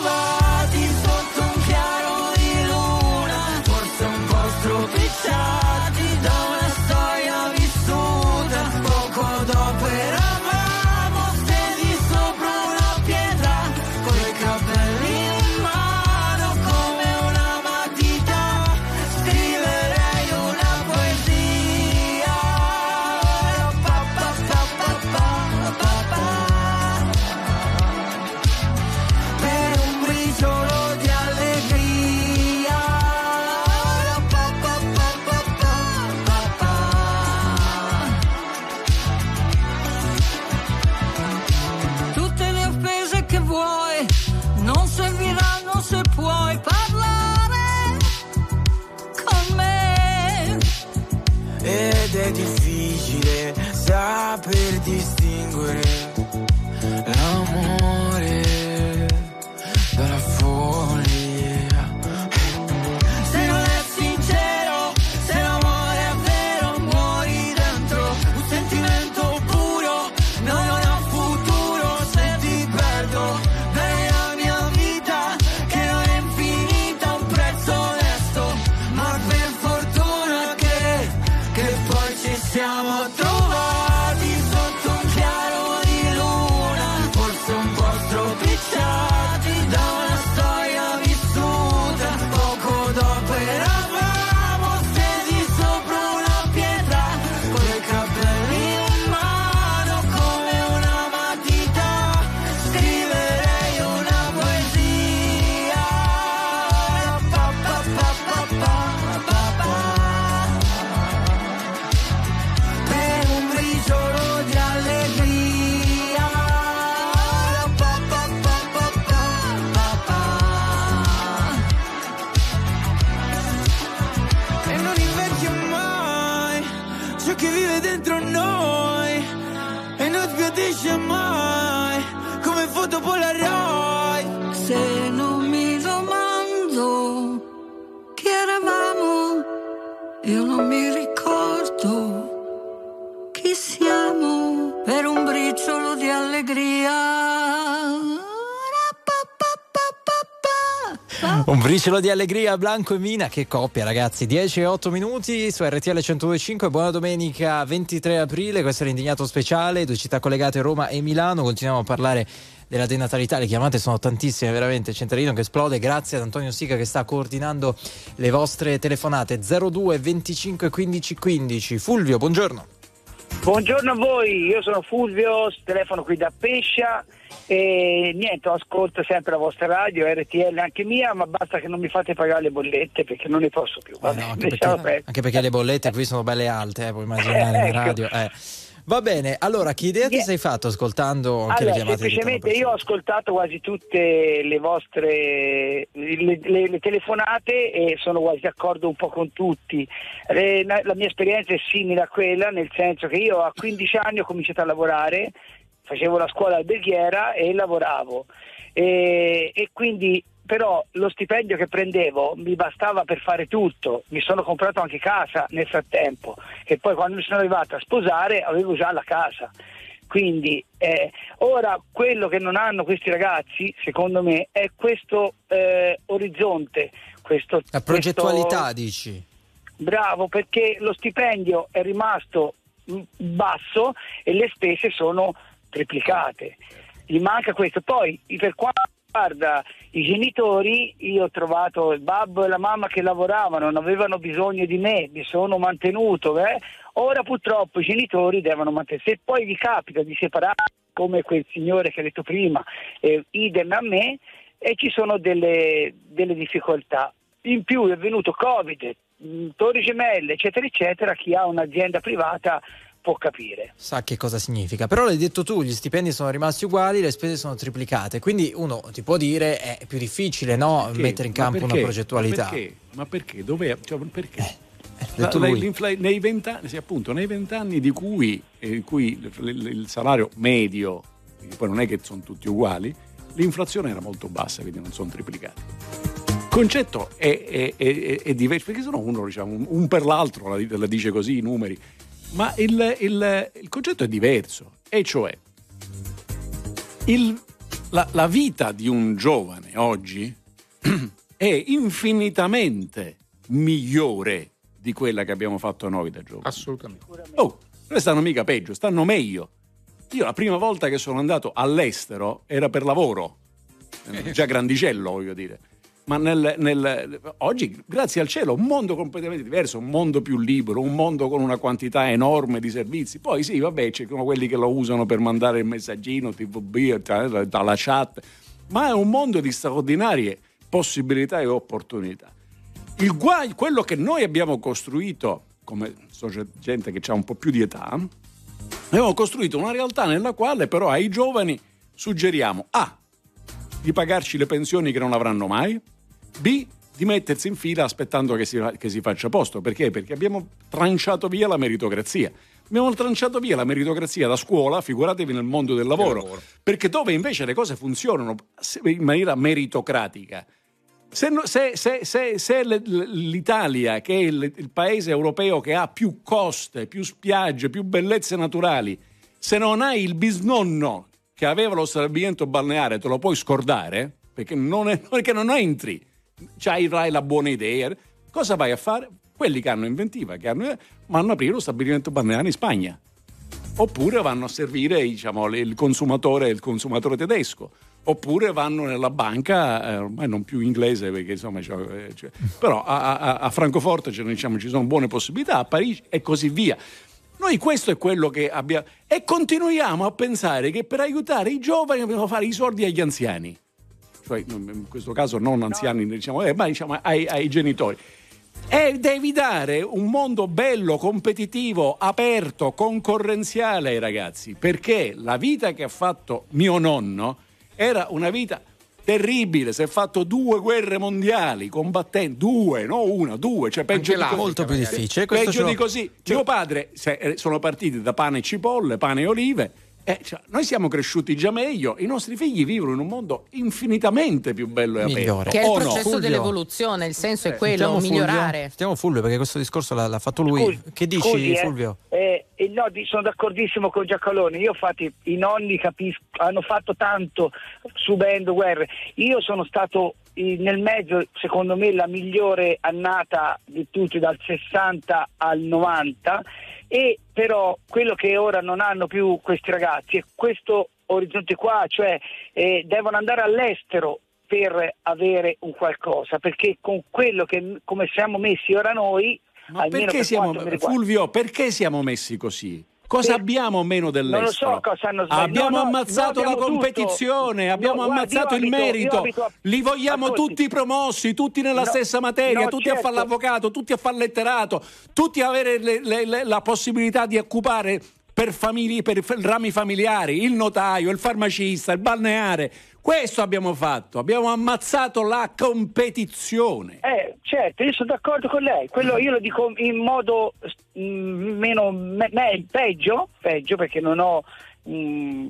briciolo di allegria, Blanco e Mina, che coppia ragazzi, 10 e 8 minuti su RTL 102.5, buona domenica 23 aprile, questo è l'indignato speciale, due città collegate Roma e Milano, continuiamo a parlare della denatalità, le chiamate sono tantissime veramente, centralino che esplode, grazie ad Antonio Sica che sta coordinando le vostre telefonate. 02 25 15 15. Fulvio, buongiorno. Buongiorno a voi, io sono Fulvio, telefono qui da Pescia e niente, ascolto sempre la vostra radio, RTL anche mia, ma basta che non mi fate pagare le bollette perché non ne posso più. Va bene, Anche perché, anche perché le bollette qui sono belle alte, eh, puoi immaginare in Ecco. radio. eh. Va bene, allora che idea ti sei fatto ascoltando anche Allora, le chiamate semplicemente io ho ascoltato quasi tutte le vostre le, le- le telefonate e sono quasi d'accordo un po' con tutti. Eh, la mia esperienza è simile a quella, nel senso che io a 15 anni ho cominciato a lavorare, facevo la scuola alberghiera e lavoravo. E, e quindi però lo stipendio che prendevo mi bastava per fare tutto, mi sono comprato anche casa nel frattempo e poi quando mi sono arrivato a sposare avevo già la casa. Quindi eh, ora quello che non hanno questi ragazzi, secondo me, è questo eh, orizzonte, questo, La progettualità, questo- dici? Bravo, perché lo stipendio è rimasto mm, basso e le spese sono triplicate. Gli manca questo. Poi, per quanto riguarda i genitori, io ho trovato il babbo e la mamma che lavoravano, non avevano bisogno di me, mi sono mantenuto. eh. Ora purtroppo i genitori devono mantenersi. Se poi vi capita di separare, come quel signore che ha detto prima, eh, idem a me, e ci sono delle, delle difficoltà. In più è venuto Covid, mh, torri gemelle, eccetera, eccetera, chi ha un'azienda privata può capire. Sa che cosa significa. Però l'hai detto tu, gli stipendi sono rimasti uguali, le spese sono triplicate. Quindi uno ti può dire è più difficile no, Perché? mettere in campo una progettualità. Ma perché? Ma perché? Dov'è? Cioè, perché? La- detto la- l'infla- nei vent'anni, sì, appunto, nei vent'anni di cui, eh, in cui il, il- il salario medio, poi non è che sono tutti uguali, l'inflazione era molto bassa, quindi non sono triplicati. Il concetto è, è- è- è diverso, perché se no uno diciamo, un, un per l'altro la, la dice così i numeri, ma il, il- il concetto è diverso, e cioè il- la, la vita di un giovane oggi è infinitamente migliore di quella che abbiamo fatto noi da giovani. Assolutamente. Oh, non stanno mica peggio, stanno meglio. Io la prima volta che sono andato all'estero era per lavoro, già grandicello voglio dire. Ma nel- nel- oggi, grazie al cielo, un mondo completamente diverso, un mondo più libero, un mondo con una quantità enorme di servizi. Poi sì, vabbè, ci sono quelli che lo usano per mandare il messaggino, TVB, dalla chat, ma è un mondo di straordinarie possibilità e opportunità. Il guai, quello che noi abbiamo costruito, come gente che ha un po' più di età, abbiamo costruito una realtà nella quale però ai giovani suggeriamo A. di pagarci le pensioni che non avranno mai, B. di mettersi in fila aspettando che si, che si faccia posto. Perché? Perché abbiamo tranciato via la meritocrazia. Abbiamo tranciato via la meritocrazia da scuola, figuratevi nel mondo del lavoro. Perché dove invece le cose funzionano in maniera meritocratica, se, se- se- se- l'Italia, che è il, il paese europeo che ha più coste, più spiagge, più bellezze naturali, se non hai il bisnonno che aveva lo stabilimento balneare, te lo puoi scordare, perché non, è, perché non entri, C'hai hai la buona idea, cosa vai a fare? Quelli che hanno inventiva, che hanno, vanno ad aprire lo stabilimento balneare in Spagna oppure vanno a servire diciamo, il consumatore, il consumatore tedesco, oppure vanno nella banca, eh, ormai non più inglese perché insomma, eh, c'è- però a, a- a Francoforte ne- diciamo, ci sono buone possibilità, a Parigi e così via. Noi questo è quello che abbiamo e continuiamo a pensare che per aiutare i giovani dobbiamo fare i soldi agli anziani, cioè in questo caso non anziani, diciamo, eh, ma diciamo ai- ai genitori. E devi dare un mondo bello, competitivo, aperto, concorrenziale ai ragazzi, perché la vita che ha fatto mio nonno era una vita terribile, si è fatto due guerre mondiali combattendo, due, no una, due, cioè peggio Anche di l'Africa, molto più difficile. Peggio di così. Mio padre se- eh, sono partiti da pane e cipolle, pane e olive. Eh, cioè, noi siamo cresciuti già meglio, i nostri figli vivono in un mondo infinitamente più bello e aperto. Migliore. Che è il O no? processo Fulvio. dell'evoluzione, il senso è quello, Sentiamo Fulvio. migliorare. Sentiamo Fulvio perché questo discorso l'ha, l'ha fatto lui. Scusi, che dici scusi, eh, Fulvio? eh, eh, no, sono d'accordissimo con Giacalone. Io infatti i nonni capisco, hanno fatto tanto subendo guerre. Io sono stato eh, nel mezzo, secondo me, la migliore annata di tutti dal 60 al 90 e però quello che ora non hanno più questi ragazzi è questo orizzonte qua, cioè eh, devono andare all'estero per avere un qualcosa, perché con quello che come siamo messi ora noi Ma almeno perché per siamo. Fulvio, perché siamo messi così? Cosa abbiamo meno dell'estero? Non lo so cosa hanno sbagliato. Abbiamo No, ammazzato no, la abbiamo competizione, tutto. abbiamo No, ammazzato io il abito- merito. a- Li vogliamo Ascolti. tutti promossi, tutti nella stessa materia, tutti a certo. fare l'avvocato, tutti a fare letterato, tutti a avere le- le- le- la possibilità di occupare per, famiglie, per rami familiari, il notaio, il farmacista, il balneare. Questo abbiamo fatto, abbiamo ammazzato la competizione. Eh, certo, io sono d'accordo con lei. Quello io lo dico in modo mm, meno me- me- peggio, peggio perché non ho mm,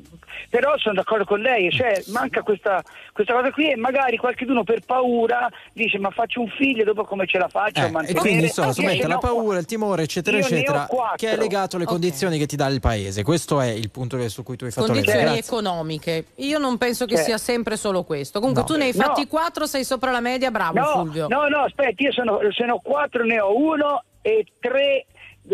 però sono d'accordo con lei, cioè manca questa, questa cosa qui e magari qualcuno per paura dice ma faccio un figlio dopo come ce la faccio a Eh, e mantenere quindi insomma ce la paura, il timore, eccetera, Io eccetera, che è legato alle Ok. condizioni che ti dà il paese. Questo è il punto che- su cui tu hai fatto Condizioni. Grazie. economiche. Io non penso che Certo. sia sempre solo questo. Comunque No. tu ne hai No. fatti quattro, sei sopra la media, bravo no, Fulvio. No, no, aspetti, io sono, se ne ho quattro, ne ho uno e tre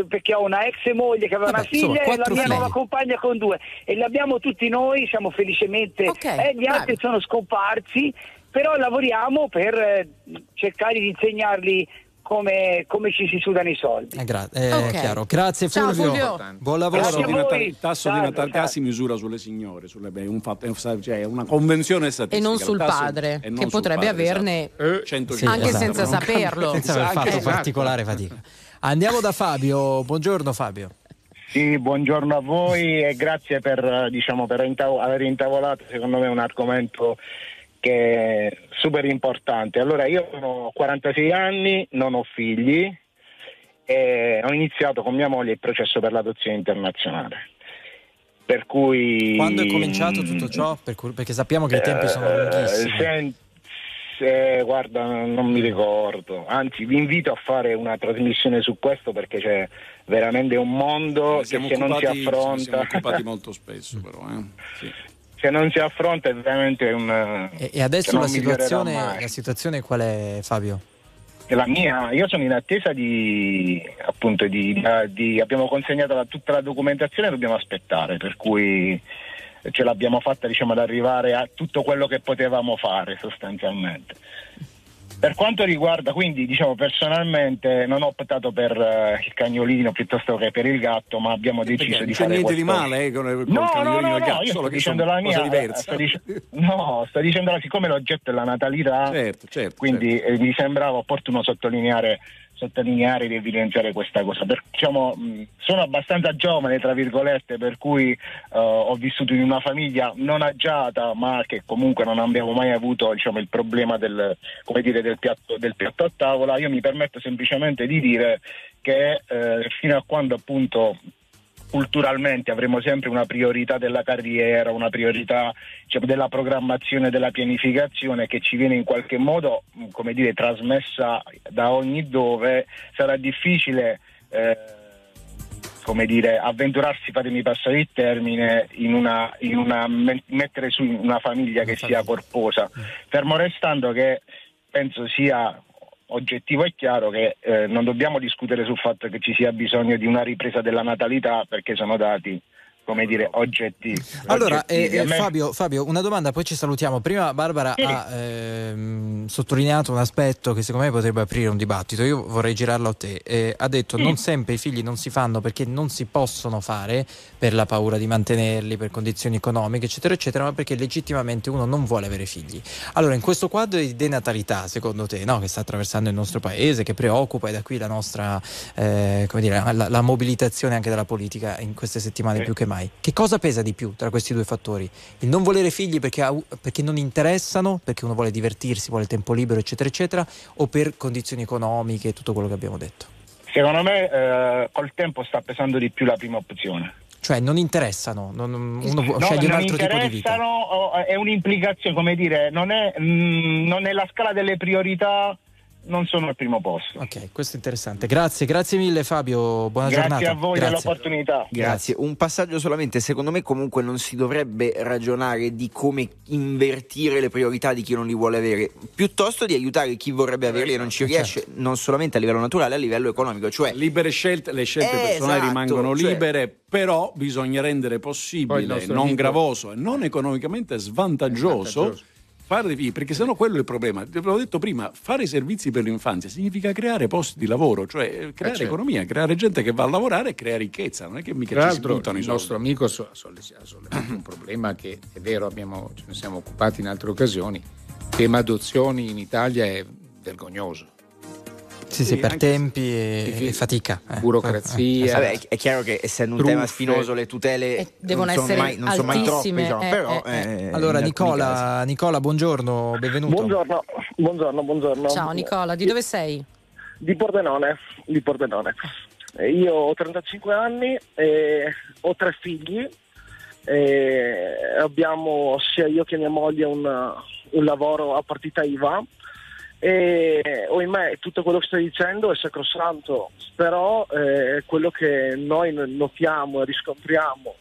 perché ho una ex moglie che aveva Vabbè, una figlia insomma, e la mia figli. nuova compagna con due e l'abbiamo tutti noi, siamo felicemente Ok, eh, gli altri bravi. sono scomparsi però lavoriamo per eh, cercare di insegnarli come, come ci si sudano i soldi Eh, gra- eh, Ok. chiaro. Grazie Ciao, Fulvio. Fulvio. Buon Il tasso, lavoro. Grazie il tasso di Salve, natalità si misura sulle signore, sulle- è, un fatto- cioè, una convenzione statistica. E non sul tasso- padre, non che sul potrebbe padre, averne esatto. Eh, 150. anche esatto, senza non saperlo. Senza aver fatto esatto. particolare fatica. Andiamo da Fabio. Buongiorno Fabio. Sì, buongiorno a voi e grazie per, eh, diciamo, per intavo- aver intavolato secondo me un argomento che è super importante. Allora, io ho 46 anni, non ho figli e ho iniziato con mia moglie il processo per l'adozione internazionale. Per cui... Quando è cominciato tutto ciò? Perché sappiamo che i tempi sono Eh, lunghissimi. Sen- se- guarda, non mi ricordo. Anzi, vi invito a fare una trasmissione su questo perché c'è veramente un mondo Ne che se non si occupati- ci siamo affronta, occupati molto spesso, però. eh. Sì. se non si affronta è veramente un... E, e adesso la situazione, la situazione qual è Fabio? La mia, io sono in attesa di appunto di, di- abbiamo consegnato la- tutta la documentazione e dobbiamo aspettare, per cui ce l'abbiamo fatta diciamo, ad arrivare a tutto quello che potevamo fare sostanzialmente. Per quanto riguarda, quindi diciamo personalmente non ho optato per eh, il cagnolino piuttosto che per il gatto, ma abbiamo deciso di non c'è fare niente di questo- male eh, con, con No, il no, cagnolino no, e il gatto, sto dicendo la mia, sto dic- no, sto dicendo la- siccome l'oggetto è la natalità, Certo, certo, quindi eh, mi sembrava opportuno sottolineare, sottolineare ed evidenziare questa cosa. Per- diciamo, sono abbastanza giovane, tra virgolette, per cui eh, ho vissuto in una famiglia non agiata, ma che comunque non abbiamo mai avuto diciamo, il problema del, dire, del, piatto, del piatto a tavola. Io mi permetto semplicemente di dire che eh, fino a quando appunto culturalmente avremo sempre una priorità della carriera, una priorità diciamo, della programmazione, della pianificazione che ci viene in qualche modo, mh, come dire, trasmessa da ogni dove, sarà difficile eh, come dire, avventurarsi, fatemi passare il termine, in una, in una, me- mettere su una famiglia che sia corposa, fermo restando che penso sia oggettivo e chiaro che eh, non dobbiamo discutere sul fatto che ci sia bisogno di una ripresa della natalità perché sono dati come dire oggettivi. Allora, oggettivi. eh, eh, me- Fabio, Fabio, una domanda, poi ci salutiamo. Prima Barbara Sì. ha ehm, sottolineato un aspetto che secondo me potrebbe aprire un dibattito. Io vorrei girarlo a te. Eh, ha detto non sempre i figli non si fanno perché non si possono fare per la paura di mantenerli, per condizioni economiche, eccetera, eccetera, ma perché legittimamente uno non vuole avere figli. Allora, in questo quadro di denatalità, secondo te, no, che sta attraversando il nostro paese, che preoccupa, e da qui la nostra, eh, come dire, la, la mobilitazione anche della politica in queste settimane Sì. più che mai. Mai. Che cosa pesa di più tra questi due fattori? Il non volere figli perché, ha- perché non interessano, perché uno vuole divertirsi, vuole tempo libero, eccetera, eccetera, o per condizioni economiche e tutto quello che abbiamo detto? Secondo me eh, col tempo sta pesando di più la prima opzione. Cioè non interessano, non- uno No, sceglie un non altro tipo di vita. interessano, o- è un'implicazione, come dire, non è, mm, non è la scala delle priorità, non sono al primo posto. Ok, questo è interessante. Grazie, grazie mille Fabio, buona Grazie giornata. a voi Grazie. dell'opportunità. Grazie. Un passaggio solamente, secondo me comunque non si dovrebbe ragionare di come invertire le priorità di chi non li vuole avere, piuttosto di aiutare chi vorrebbe averli e non ci riesce, non solamente a livello naturale, a livello economico. Cioè, libere scelte, le scelte Eh, personali esatto, rimangono cioè- libere, però bisogna rendere possibile, non amico- gravoso e non economicamente svantaggioso. Fare perché sennò quello è il problema. Ve l'ho detto prima, fare servizi per l'infanzia significa creare posti di lavoro, cioè eh, creare certo. economia, creare gente che va a lavorare e crea ricchezza, non è che mica Tra ci si l'altro buttano i il soldi. nostro amico ha so- sollevato un problema che è vero, abbiamo- ce ne siamo occupati in altre occasioni, il tema adozioni in Italia è vergognoso. Sì, sì, per tempi e, e fatica. eh. Burocrazia. Eh, Vabbè, è- chiaro che essendo un tema Truffe. spinoso le tutele devono non sono essere mai, non sono mai troppe, altissime, diciamo, eh, però eh, eh, Allora, Nicola, Nicola, buongiorno, benvenuto. Buongiorno, buongiorno, buongiorno. Ciao Nicola, di dove sei? Di Pordenone, di Pordenone. Eh, Io ho 35 anni e ho tre figli. e abbiamo sia io che mia moglie un, un lavoro a partita IVA e ohimè tutto quello che stai dicendo è sacrosanto, però eh, quello che noi notiamo e riscontriamo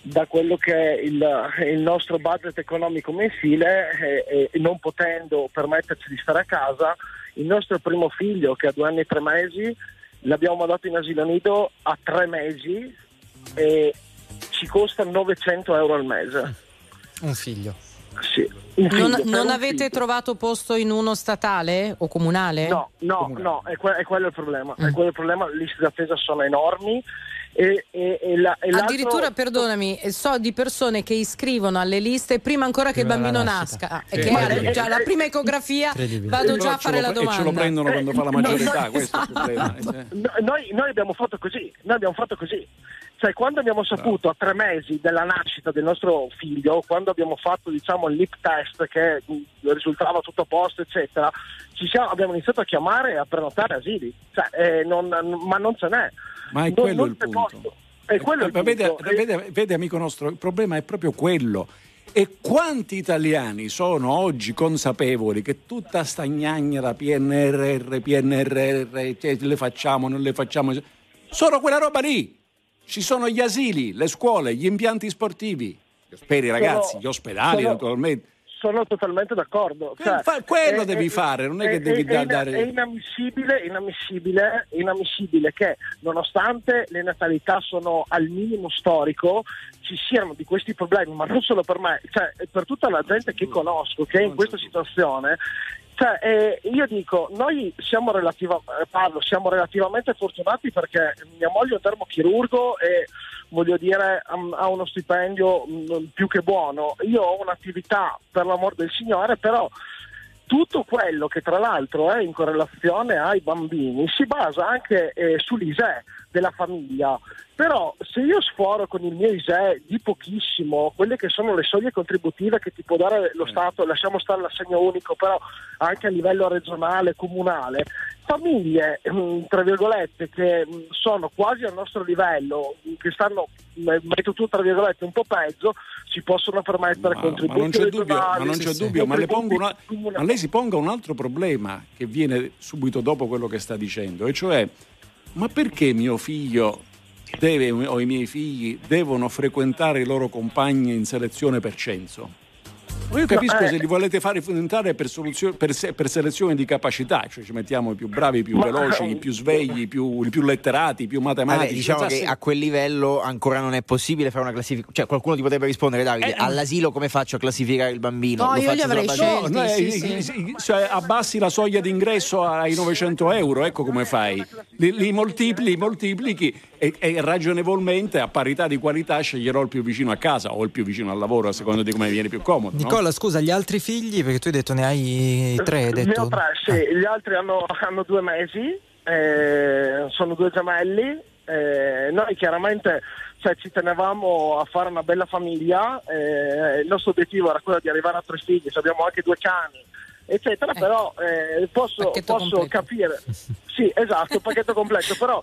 da quello che è il, il nostro budget economico mensile e, e non potendo permetterci di stare a casa, il nostro primo figlio che ha due anni e tre mesi l'abbiamo mandato in asilo nido a tre mesi e ci costa 900 euro al mese. Un figlio. Sì, Non, non avete figlio. trovato posto in uno statale o comunale? No, no, no, è, que- è quello il problema. È quello il problema, le liste d'attesa sono enormi e, e- e la- e Addirittura, perdonami, eh, so di persone che iscrivono alle liste prima ancora che il Prima bambino nascita. nasca. Ah, Sì. e che ha già la prima ecografia vado già a fare la domanda. E ce lo prendono quando fa la maggiore età, no, questo è il problema. eh. No, noi, noi abbiamo fatto così, noi abbiamo fatto così. Cioè, quando abbiamo saputo a tre mesi della nascita del nostro figlio, quando abbiamo fatto diciamo, il lip test che mh, risultava tutto a posto, eccetera, ci siamo- abbiamo iniziato a chiamare e a prenotare asili. Cioè, eh, non- ma non ce n'è. Ma è Non- quello non il punto. posto. È quello il Eh, vede, punto. vede- vede, amico nostro, il problema è proprio quello. E quanti italiani sono oggi consapevoli che tutta sta gnagna PNRR, PNRR, le facciamo, non le facciamo? Solo quella roba lì. Ci sono gli asili, le scuole, gli impianti sportivi per i ragazzi, Sono- gli ospedali sono- naturalmente. Sono totalmente d'accordo. Cioè, fa- quello è- devi è- fare, non è che è- devi è ina- dare- È inammissibile, inammissibile, inammissibile che nonostante le natalità sono al minimo storico ci siano di questi problemi, ma non solo per me, cioè per tutta la gente che conosco che è in questa situazione. Cioè, eh, io dico, noi siamo, relativa- eh, parlo, siamo relativamente fortunati perché mia moglie è un termochirurgo e voglio dire ha, uno stipendio mh, più che buono. Io ho un'attività per l'amor del Signore, però tutto quello che tra l'altro è in correlazione ai bambini si basa anche eh, sull'ISE della famiglia. Però se io sforo con il mio ISE di pochissimo quelle che sono le soglie contributive che ti può dare lo Stato, lasciamo stare l'assegno unico, però anche a livello regionale, comunale, famiglie, mh, tra virgolette, che mh, sono quasi al nostro livello, che stanno, mh, metto tutto tra virgolette, un po' peggio, si possono permettere Ma, contributi ma non c'è dubbio, ma, non c'è dubbio, ma una- ma lei si ponga un altro problema che viene subito dopo quello che sta dicendo, e cioè, ma perché mio figlio deve, o i miei figli devono frequentare i loro compagni in selezione per censo? Ma io capisco No, eh. se li volete fare entrare per, soluzio- per se- per selezione di capacità, cioè ci mettiamo i più bravi, i più Ma- veloci, i più svegli, i più, i più letterati, i più matematici. Vabbè, diciamo che sì. a quel livello ancora non è possibile fare una classifica. Cioè, qualcuno ti potrebbe rispondere, Davide, Eh, all'asilo come faccio a classificare il bambino? No, Lo io faccio li avrei scelti. No, sì, eh, sì. eh, sì, cioè, abbassi la soglia d'ingresso ai 900 euro, ecco come fai. Li, li moltipli, li moltiplichi e, e ragionevolmente a parità di qualità sceglierò il più vicino a casa o il più vicino al lavoro a seconda di come viene più comodo. no? Nicola, scusa, gli altri figli, perché tu hai detto ne hai tre, hai Ne detto? ho tre, sì. Gli altri hanno, hanno due mesi, eh, sono due gemelli Eh, noi chiaramente cioè, ci tenevamo a fare una bella famiglia, eh, il nostro obiettivo era quello di arrivare a tre figli, cioè abbiamo anche due cani, eccetera, però eh, posso, posso capire, sì esatto, il pacchetto completo, però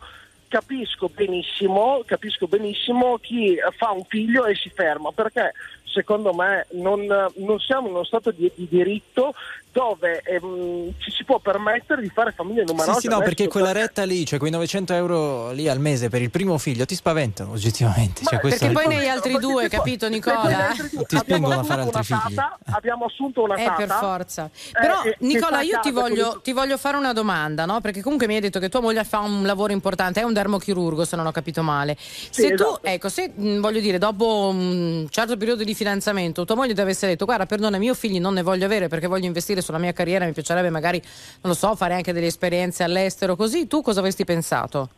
capisco benissimo, capisco benissimo chi fa un figlio e si ferma, perché secondo me non, non siamo in uno stato di, di diritto dove ehm, ci si può permettere di fare famiglie Sì, numerose. sì, no, Adesso, perché quella retta lì, cioè quei 900 euro lì al mese per il primo figlio, ti spaventano oggettivamente. Cioè, Perché poi ne hai altri due, capito Nicola? ti spingono a fare altri figli. tata, abbiamo assunto una Eh, tata. per forza. Però, eh, Nicola, io ti voglio, ti voglio fare una domanda, no? Perché comunque mi hai detto che tua moglie fa un lavoro importante, è un dermochirurgo, se non ho capito male. Se tu, esatto. ecco, se mh, voglio dire, dopo un certo periodo di fidanzamento, tua moglie ti avesse detto: Guarda, perdona, io figli non ne voglio avere perché voglio investire sulla mia carriera, mi piacerebbe magari, non lo so, fare anche delle esperienze all'estero, così, tu cosa avresti pensato?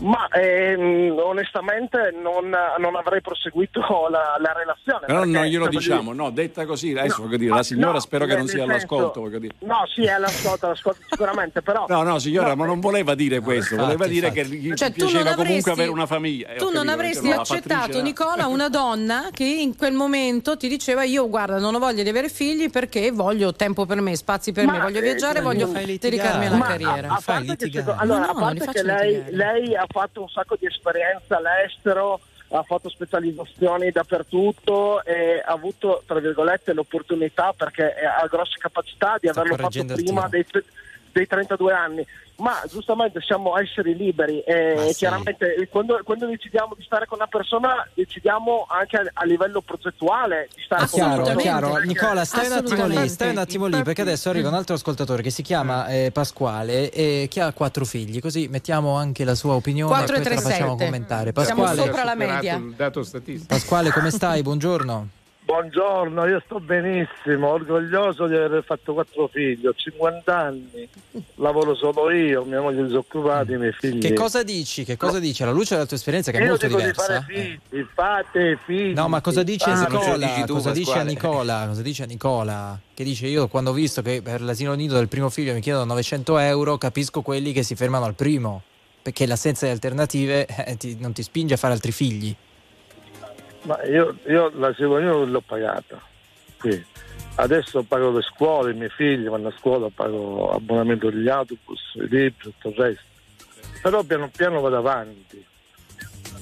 Ma ehm, onestamente non, non avrei proseguito la, la relazione. Però perché, non glielo cioè, diciamo, dire- no, detta così, adesso No, voglio dire, ma la signora no, spero che non sia senso- all'ascolto, voglio dire. No, sì, è all'ascolto, all'ascolto sicuramente, però... No, no, signora, No, ma non voleva dire questo, infatti, voleva dire infatti. che gli Cioè, tu piaceva non comunque avresti- avere una famiglia. Eh, Tu non capito, avresti no, la accettato, Nicola, una donna che in quel momento ti diceva: Io, guarda, non ho voglia di avere figli perché voglio tempo per me, spazi per Ma, me, voglio eh, viaggiare, voglio dedicarmi alla Ma carriera. A, a fai parte che, allora, No, a parte che lei ha fatto un sacco di esperienza all'estero, ha fatto specializzazioni dappertutto e ha avuto, tra virgolette, l'opportunità perché ha grosse capacità di averlo fatto prima dei, dei 32 anni. Ma giustamente siamo esseri liberi e Ma sì. chiaramente eh, quando, quando decidiamo di stare con una persona decidiamo anche a, a livello progettuale di stare È con una chiaro, persona. chiaro. perché- Nicola, stai un attimo lì, stai un attimo lì, perché adesso arriva un altro ascoltatore che si chiama eh, Pasquale e che ha quattro figli, così mettiamo anche la sua opinione e e poi la facciamo commentare. Siamo Pasquale, sopra la media. il dato statistico. Pasquale, come stai? Buongiorno. Buongiorno, io sto benissimo, orgoglioso di aver fatto quattro figli, ho 50 anni, lavoro solo io, mia moglie è disoccupata, i miei figli. Che cosa dici? Che cosa dici? Alla luce della tua esperienza che è io molto dico diversa. di fare figli, fate figli. No, ma cosa dice fate. Nicola? dici tu, cosa dice a? Nicola? Cosa dice a Nicola? Che dice io quando ho visto che per l'asilo nido del primo figlio mi chiedono 900 euro, capisco quelli che si fermano al primo. Perché l'assenza di alternative eh, ti- non ti spinge a fare altri figli. Ma io, io l'asilo nido non l'ho pagata, qui. Adesso pago le scuole, i miei figli vanno a scuola, pago abbonamento degli autobus, i libri, tutto il resto. Però piano piano vado avanti.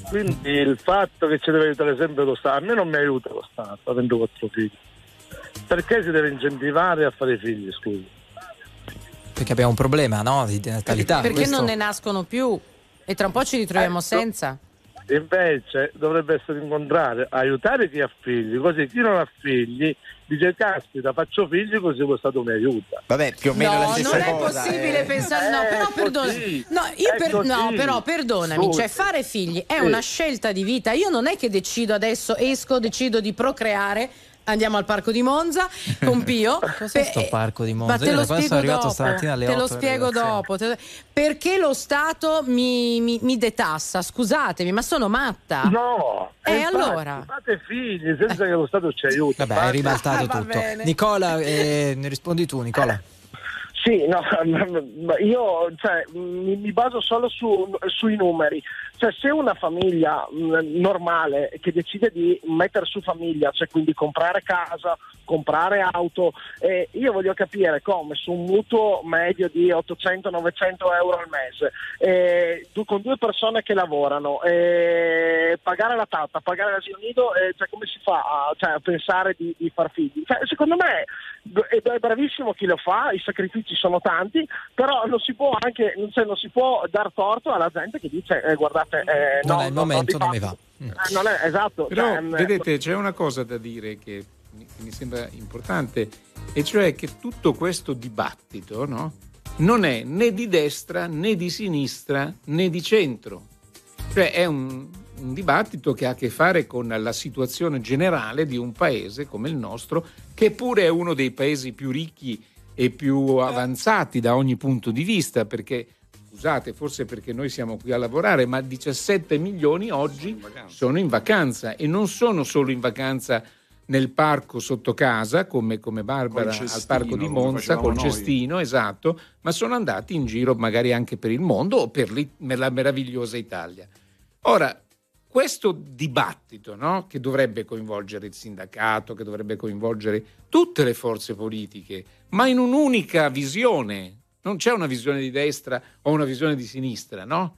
Quindi il fatto che ci deve aiutare sempre lo Stato, a me non mi aiuta lo Stato avendo quattro figli. Perché si deve incentivare a fare figli, scusi? Perché abbiamo un problema, no? Di natalità. Perché Questo- non ne nascono più e tra un po' ci ritroviamo Ecco. senza. Invece dovrebbe essere il contrario, aiutare chi ha figli, così chi non ha figli dice caspita faccio figli così lo Stato mi aiuta. Vabbè, più o meno no, la stessa non è cosa. possibile eh. pensare. No, però è perdona. No, io È per- no, però perdonami. Scusi. Cioè, fare figli è Sì. una scelta di vita. Io non è che decido adesso, esco, decido di procreare. Andiamo al parco di Monza con Pio. Cos'è Beh, sto parco di Monza? Ma te Io lo spiego sono arrivato dopo. stamattina alle te lo 8 della spiego dopo. Perché lo Stato mi, mi- mi detassa? Scusatemi, ma sono matta. No, Eh, infatti, allora? fate figli senza che lo Stato ci aiuti. Vabbè, hai ribaltato Va tutto. Nicola, eh, ne rispondi tu, Nicola. Sì, no, io cioè, mi, baso solo su- sui numeri. Cioè, se una famiglia mh, normale che decide di mettere su famiglia, cioè quindi comprare casa, comprare auto, eh, io voglio capire come su un mutuo medio di 800-900 euro al mese, eh, con due persone che lavorano, eh, pagare la tata, pagare l'asilo nido, cioè, come si fa a, cioè, a pensare di, di far figli? Cioè, secondo me è è bravissimo chi lo fa, i sacrifici sono tanti, però non si può anche cioè, non si può dar torto alla gente che dice eh, guardate eh, Non no, è il momento, di non mi va. Mm. eh, non è esatto. Però cioè, mm, vedete, c'è una cosa da dire che mi, che mi sembra importante, e cioè che tutto questo dibattito no, non è né di destra né di sinistra né di centro. Cioè è un, un dibattito che ha a che fare con la situazione generale di un paese come il nostro, che pure è uno dei paesi più ricchi e più avanzati da ogni punto di vista, perché scusate, forse perché noi siamo qui a lavorare, ma 17 milioni oggi sono in vacanza e non sono solo in vacanza nel parco sotto casa, come, come Barbara Col al cestino, parco di Monza, col noi. cestino, esatto, ma sono andati in giro magari anche per il mondo o per per la meravigliosa Italia. Ora, questo dibattito no, che dovrebbe coinvolgere il sindacato, che dovrebbe coinvolgere tutte le forze politiche, ma in un'unica visione, non c'è una visione di destra o una visione di sinistra, no?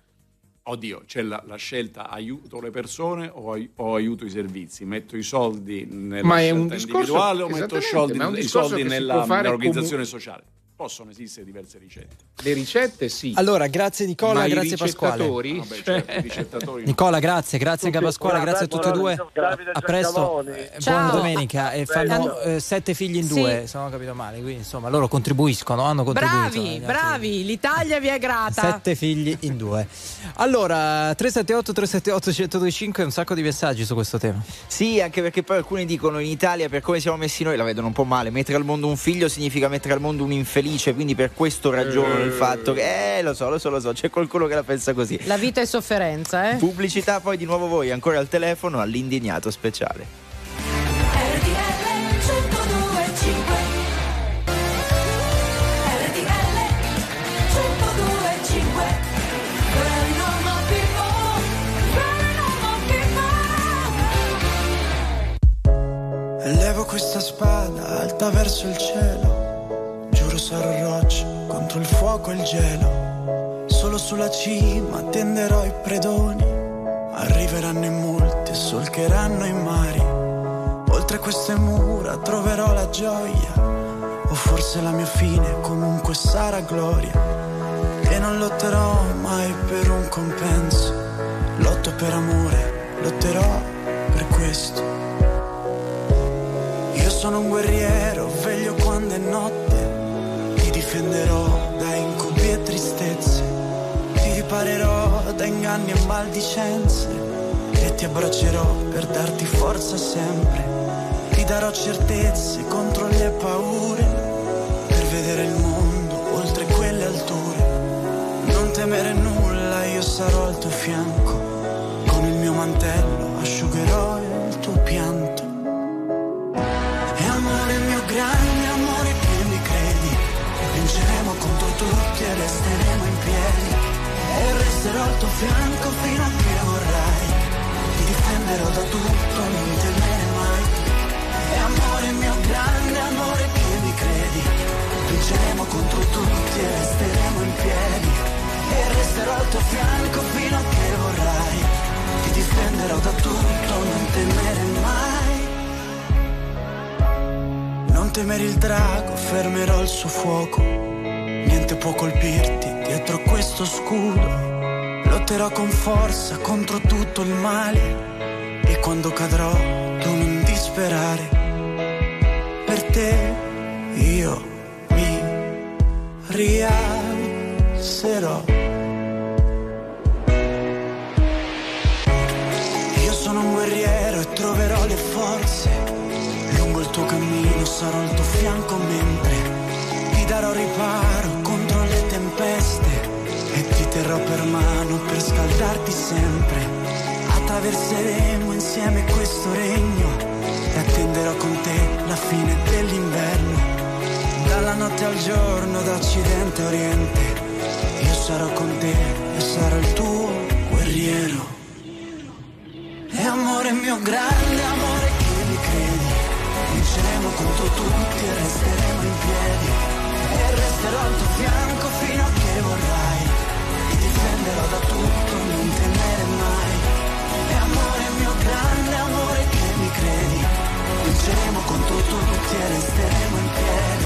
Oddio, c'è la, la scelta aiuto le persone o, ai- o aiuto i servizi? Metto i soldi nella Ma è scelta un discorso- individuale o metto soldi, ma è un i soldi nell'organizzazione comu- sociale? Possono esistere diverse ricette. Le ricette sì. Allora, grazie Nicola, Ma i grazie Pasquale. ricettatori? Vabbè, certo, i ricettatori Nicola, grazie, grazie Tutti- Pasquale, grazie a tutti e due. Davide A presto, eh, buona domenica. E fanno eh, sette figli in Sì. due, se non ho capito male. Quindi insomma loro contribuiscono, hanno contribuito. Bravi, eh, altri- bravi, l'Italia vi è grata. Sette figli in due. Allora, 378 378 1025 un sacco di messaggi su questo tema. Sì, anche perché poi alcuni dicono in Italia per come siamo messi noi la vedono un po' male. Mettere al mondo un figlio significa mettere al mondo un infelice, quindi per questo ragiono il fatto che eh lo so, lo so, lo so, c'è qualcuno che la pensa così. La vita è sofferenza, eh? Pubblicità poi di nuovo voi ancora al telefono all'indignato speciale. RTL 102.5 RTL 102.5 Very normal people Very normal people Levo questa spada alta verso il cielo. Giuro sarò roccia contro il fuoco e il gelo. Solo sulla cima tenderò i predoni. Arriveranno in molti solcheranno i mari. Oltre queste mura troverò la gioia. O forse la mia fine comunque sarà gloria. E non lotterò mai per un compenso. Lotto per amore, lotterò per questo. Io sono un guerriero, veglio quando è notte. Difenderò da incubi e tristezze. Ti riparerò da inganni e maldicenze. E ti abbraccerò per darti forza sempre. Ti darò certezze contro le paure. Per vedere il mondo oltre quelle alture. Non temere nulla, io sarò al tuo fianco. Con il mio mantello asciugherò il tuo pianto. Resterò al tuo fianco fino a che vorrai. Ti difenderò da tutto, non temere mai. E amore mio grande amore che mi credi. Vinceremo contro tutti e resteremo in piedi. E resterò al tuo fianco fino a che vorrai. Ti difenderò da tutto, non temere mai. Non temere il drago, fermerò il suo fuoco. Niente può colpirti dietro questo scudo. Lotterò con forza contro tutto il male. E quando cadrò, tu non disperare. Per te io mi rialzerò. Io sono un guerriero e troverò le forze. Lungo il tuo cammino sarò al tuo fianco mentre ti darò riparo terrò per mano per scaldarti sempre. Attraverseremo insieme questo regno e attenderò con te la fine dell'inverno. Dalla notte al giorno, da occidente a oriente, io sarò con te e sarò il tuo guerriero. E amore mio grande amore che mi credi Vinceremo contro tutti e resteremo in piedi E resterò al tuo fianco fino a che vorrai Difenderò da tutto, non temere mai. E amore mio grande amore che mi credi? Vinceremo contro tutti e resteremo in piedi.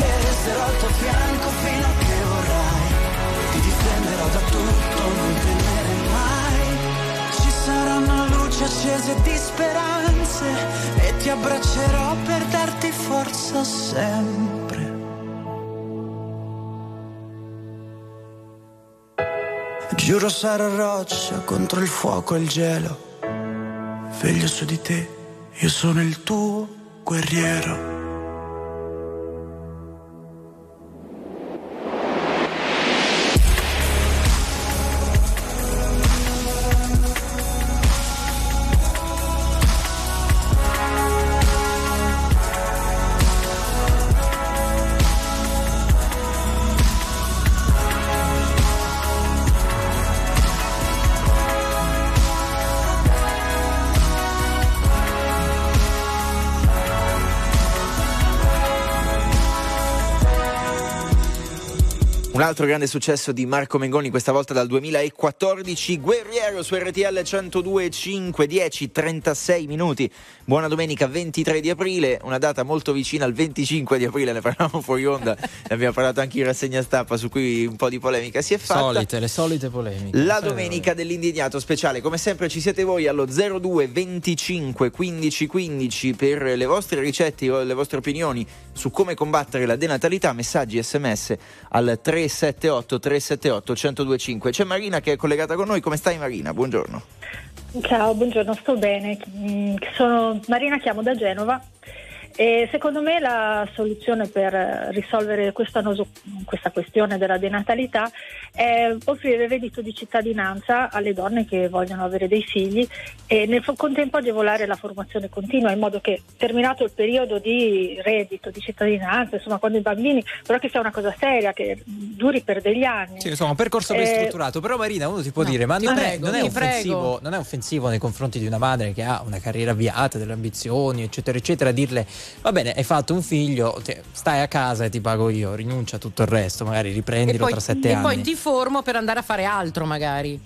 E resterò al tuo fianco fino a che vorrai. Ti difenderò da tutto, non temere mai. Ci saranno luci accese di speranze e ti abbraccerò per darti forza sempre. Giuro sarò roccia contro il fuoco e il gelo. Veglio su di te, io sono il tuo guerriero. Altro grande successo di Marco Mengoni, questa volta dal 2014, Guerriero su RTL 102.5, 10, 36 minuti. Buona domenica 23 di aprile, una data molto vicina al 25 di aprile, ne parlavamo fuori onda, ne abbiamo parlato anche in rassegna stampa su cui un po' di polemica si è fatta. Solite, le solite polemiche. La domenica dell'indignato speciale, come sempre ci siete voi allo 02 25 15 15 per le vostre ricette o le vostre opinioni su come combattere la denatalità, messaggi sms al 378 378 1025. C'è Marina che è collegata con noi, come stai Marina? Buongiorno. Ciao, buongiorno, sto bene. Mm, Sono Marina, chiamo da Genova. E secondo me la soluzione per risolvere questa, noso- questa questione della denatalità è offrire reddito di cittadinanza alle donne che vogliono avere dei figli e nel contempo agevolare la formazione continua in modo che terminato il periodo di reddito di cittadinanza, insomma quando i bambini, però che sia una cosa seria, che duri per degli anni. Sì, insomma, un percorso ben Eh, strutturato. Però, Marina, uno ti può dire: ma non, ti è, prego, non è prego. non è offensivo nei confronti di una madre che ha una carriera avviata, delle ambizioni, eccetera, eccetera, dirle: va bene, hai fatto un figlio, stai a casa e ti pago io, rinuncia a tutto il resto, magari E riprendilo poi, tra sette e anni. poi ti formo per andare a fare altro magari.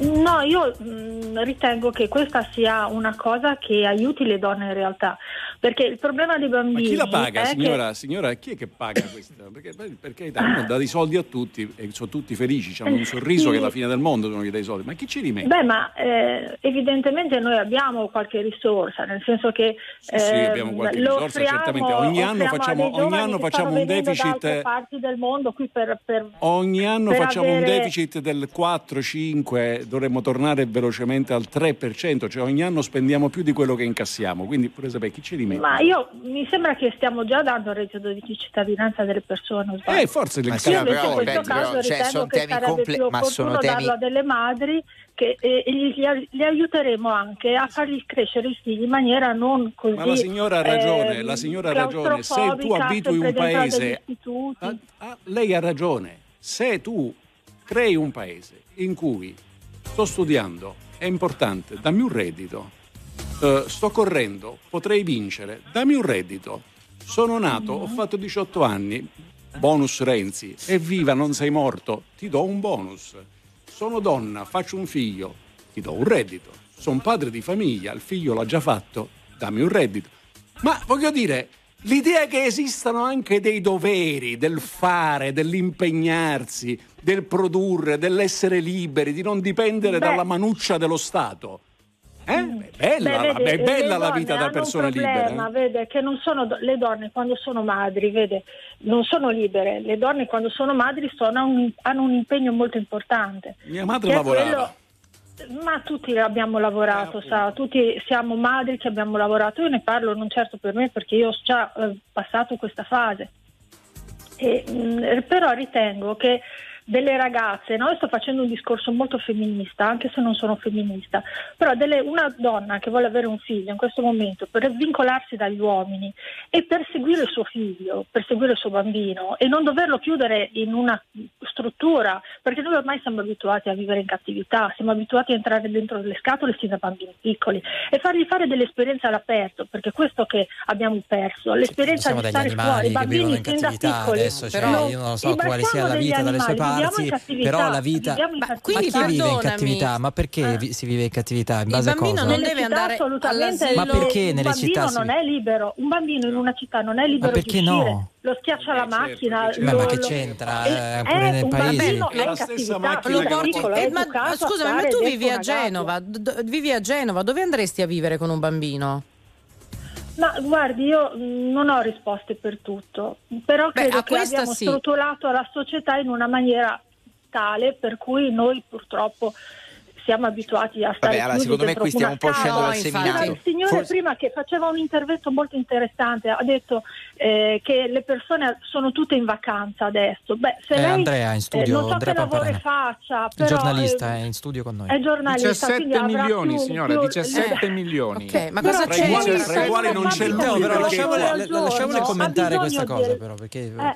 No, io mh, ritengo che questa sia una cosa che aiuti le donne in realtà, perché il problema dei Ma bambini chi la paga, signora? che Signora, chi è che paga questo? Perché, perché dà dei soldi a tutti e sono tutti felici, hanno un sorriso Sì. che è la fine del mondo se uno gli dà i soldi. Ma chi ci rimette? Beh, ma eh, evidentemente noi abbiamo qualche risorsa, nel senso che Sì, sì, abbiamo qualche lo risorsa, offriamo- certamente. Ogni anno facciamo- ogni anno facciamo un deficit- mondo qui per, per Ogni anno per facciamo un avere- deficit del 4-5, dovremmo tornare velocemente al 3%, cioè ogni anno spendiamo più di quello che incassiamo, quindi pure sapere chi ci rimette. Ma io mi sembra che stiamo già dando il reddito di cittadinanza delle persone. sbaglio? Eh, forse Ma Io sì, invece però, in questo però, caso cioè, ritengo sono che temi sarebbe comple- più ma sono opportuno temi- darlo a delle madri che e, e gli, gli aiuteremo anche a fargli crescere i figli in maniera non così Ma la signora ha ragione, ehm, la signora ha ragione. Se tu abitui un paese, istituti. Ah, ah, lei ha ragione. Se tu crei un paese in cui sto studiando, è importante, dammi un reddito. Eh, sto correndo, potrei vincere, dammi un reddito. Sono nato, ho fatto 18 anni, bonus Renzi, evviva, non sei morto, ti do un bonus. Sono donna, faccio un figlio, ti do un reddito. Sono padre di famiglia, il figlio l'ha già fatto, dammi un reddito. Ma voglio dire, l'idea che esistano anche dei doveri, del fare, dell'impegnarsi, del produrre, dell'essere liberi, di non dipendere Beh. dalla manuccia dello Stato. Eh? È bella, Beh, vede, è bella la vita da problema, libere. eh. vede, che non sono le donne quando sono madri, vede, non sono libere. Le donne quando sono madri sono un- hanno un impegno molto importante. Mia madre lavorava. quello- ma tutti abbiamo lavorato, sa, tutti siamo madri che abbiamo lavorato. Io ne parlo non certo per me perché io ho già eh, passato questa fase. E, mh, però ritengo che delle ragazze, no? sto facendo un discorso molto femminista, anche se non sono femminista, però delle- una donna che vuole avere un figlio in questo momento per vincolarsi dagli uomini e per seguire il suo figlio, per seguire il suo bambino e non doverlo chiudere in una struttura, perché noi ormai siamo abituati a vivere in cattività, siamo abituati a entrare dentro le scatole sin da bambini piccoli e fargli fare delle esperienze all'aperto, perché questo che abbiamo perso, l'esperienza Siamo di stare fuori, i bambini in sin da cattività piccoli. adesso, cioè, No, io non lo so quale sia la vita dalle sue parti, cattività, però la vita... Ma cattività. chi vive in cattività? Ma perché vi- si vive in cattività? In Il base a bambino cosa? non deve andare assolutamente. Ma perché un nelle bambino città si- non è libero un bambino in una città non è libero perché di uscire no? lo schiaccia la macchina Beh, ma lo- che lo- c'entra, Eh, eh, pure eh, un paesi? bambino È è la stessa macchina lo che porti- Eh, ma educato a scusami, ma tu vivi a. Genova, d- vivi a Genova, dove andresti a vivere con un bambino? Ma guardi, io mh, non ho risposte per tutto, però Beh, credo che abbiamo sì. strutturato la società in una maniera tale per cui noi purtroppo siamo abituati a stare Vabbè, allora, secondo me qui stiamo un po' scendendo dal seminato. Il signore Forse- prima che faceva un intervento molto interessante ha detto eh, che le persone sono tutte in vacanza adesso. Beh, se Eh, lei, Andrea in studio, non so Andrea che lavoro faccia, Il però, giornalista eh, è in studio con noi. è giornalista, quindi 17 avrà milioni, più- signora, più- 17 eh, milioni. Ok, ma però cosa Tra i quali- c'è? tra i quali non c'è lui, No, però perché- lasciamole, commentare questa cosa però, perché... Eh.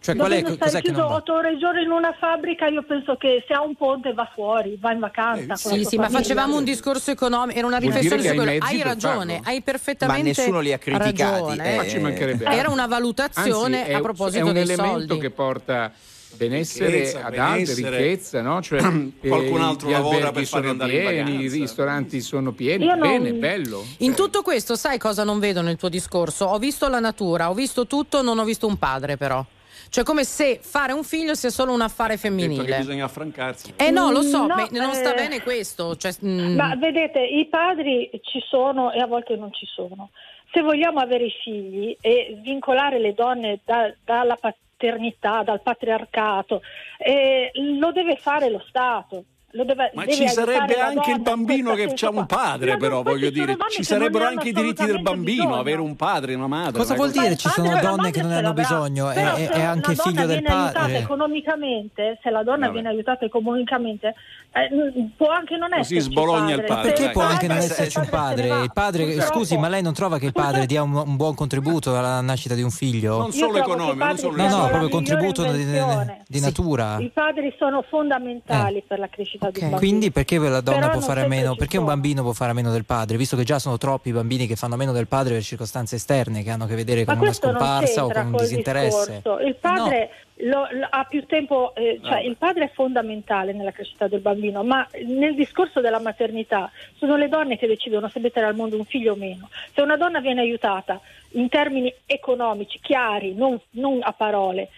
Cioè, qual è, stare che chiuso non va? otto ore al giorno in una fabbrica, io penso che se ha un ponte va fuori, va in vacanza. la Sì, sì, ma facevamo un discorso economico, era una riflessione su quello. Hai ragione, farlo. hai perfettamente Ma nessuno li ha criticati, ragione. eh. Ma ci mancherebbe altro. Era una valutazione Anzi, è, a proposito è un dei elemento soldi. che porta benessere Ricchezza, ad benessere. ricchezza, no? Cioè, Qualcun eh, altro gli lavora alberghi per farli sono andare in pieni, vacanza. i ristoranti sono pieni, non- bene, bello. In tutto questo, sai cosa non vedo nel tuo discorso? Ho visto la natura, ho visto tutto, non ho visto un padre però. Cioè come se fare un figlio sia solo un affare femminile. bisogna affrancarsi. Eh no, lo so, No, ma non sta eh, bene questo. Cioè, mm, Ma vedete, i padri ci sono e a volte non ci sono. Se vogliamo avere i figli e vincolare le donne da- dalla paternità, dal patriarcato, eh, lo deve fare lo Stato. Lo deve- Ma deve ci sarebbe anche il bambino che ha un padre, Ma però voglio dire, ci sarebbero anche i diritti del bambino, bisogno. avere un padre, una madre. Cosa vuol dire? Ci sono donne che non ne hanno bisogno, è, se è anche figlio del padre. economicamente, se la donna Vabbè. viene aiutata economicamente, eh, mh, può anche non Così esserci sbologna il padre, Perché dai. può anche non padre- esserci un padre padre? Il padre, scusi, ma lei non trova che il padre dia un, un buon contributo alla nascita di un figlio? Non solo economico, non padri solo No, no, proprio contributo di, di- invenzione. di natura. I padri sono fondamentali per la crescita di un bambino. Eh. Quindi perché la donna Però può fare meno? Perché un bambino può fare meno del padre? Visto che già sono troppi i bambini che fanno meno del padre per circostanze esterne che hanno a che vedere con una scomparsa o con un disinteresse. discorso. Il padre lo- lo- ha più tempo, eh, cioè Vabbè. il padre è fondamentale nella crescita del bambino, ma nel discorso della maternità sono le donne che decidono se mettere al mondo un figlio o meno. Se una donna viene aiutata in termini economici, chiari, non, non a parole,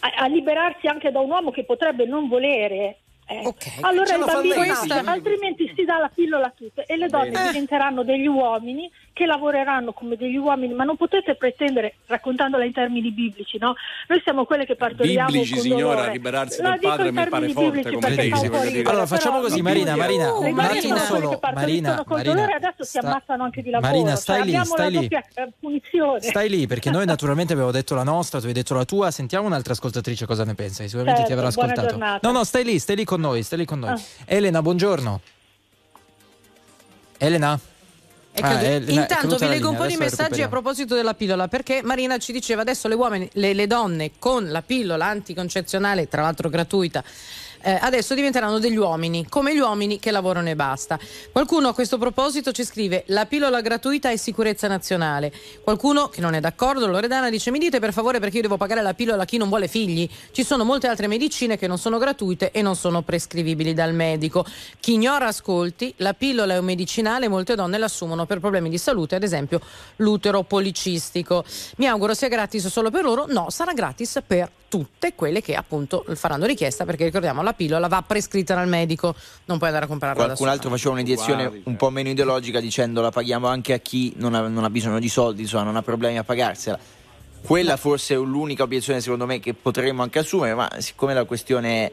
a, a liberarsi anche da un uomo che potrebbe non volere. eh, allora ce il bambino nasce, altrimenti si dà la pillola a tutte e le donne Bene. diventeranno degli uomini che lavoreranno come degli uomini, ma non potete pretendere, raccontandola in termini biblici, no? Noi siamo quelle che partoriamo Biblici, con signora, dolore. liberarsi dico padre mi pare forte come tesi, Allora facciamo così, Marina, Marina, un attimo solo. Marina, Marina, dolore e adesso si sta- ammazzano anche di lavoro. Marina, Cioè, stai lì, abbiamo stai lì. eh, punizione. Stai lì perché noi naturalmente abbiamo detto la nostra, tu hai detto la tua, sentiamo un'altra ascoltatrice cosa ne pensa, sicuramente ti Certo, avrà buona ascoltato. No, no, stai lì, stai lì con noi, stai lì con noi. Ah. Elena, buongiorno. Elena? Ah, è Intanto vi leggo un po' di messaggi a proposito della pillola, perché Marina ci diceva adesso le, uomini, le, le donne con la pillola anticoncezionale, tra l'altro gratuita, eh, adesso diventeranno degli uomini, come gli uomini che lavorano e basta. Qualcuno a questo proposito ci scrive la pillola gratuita è sicurezza nazionale. Qualcuno che non è d'accordo, Loredana, dice mi dite per favore perché io devo pagare la pillola a chi non vuole figli? Ci sono molte altre medicine che non sono gratuite e non sono prescrivibili dal medico. Chi ignora ascolti, la pillola è un medicinale, molte donne l'assumono per problemi di salute, ad esempio l'utero policistico. Mi auguro sia gratis solo per loro? No, sarà gratis per tutte quelle che appunto faranno richiesta perché ricordiamo la pillola va prescritta dal medico, non puoi andare a comprarla da Qualcun altro faceva un'iniezione Uguali, un po' meno ideologica dicendo la paghiamo anche a chi non ha, non ha bisogno di soldi, insomma, non ha problemi a pagarsela. Quella forse è l'unica obiezione secondo me che potremmo anche assumere, ma siccome la questione è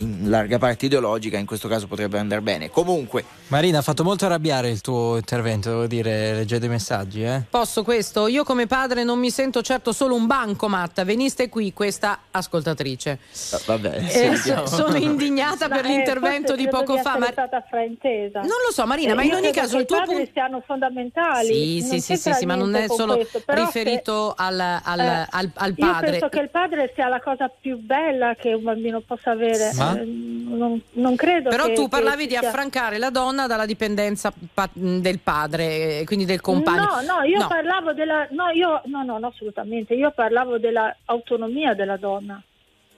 in larga parte ideologica, in questo caso potrebbe andare bene. Comunque, Marina, ha fatto molto arrabbiare il tuo intervento, devo dire, leggete i messaggi, eh? Posso questo? Io come padre non mi sento certo solo un bancomat, veniste qui questa ascoltatrice. va- vabbè, Eh, so- sono indignata per eh, l'intervento di poco fa. essere Ma... stata fraintesa. Non lo so, Marina, ma in io ogni caso il tuo i padri punto- siano fondamentali. Sì, sì, sì, sì, sì, ma non è solo questo, riferito al, al- Eh, al- al Io padre. penso che il padre sia la cosa più bella che un bambino possa avere. Ma? Eh, non, non credo Però che- tu parlavi di sia- affrancare la donna dalla dipendenza pa- del padre, eh, quindi del compagno. No, no, io No. parlavo della no, io no, no, no, assolutamente. Io parlavo dell'autonomia della donna.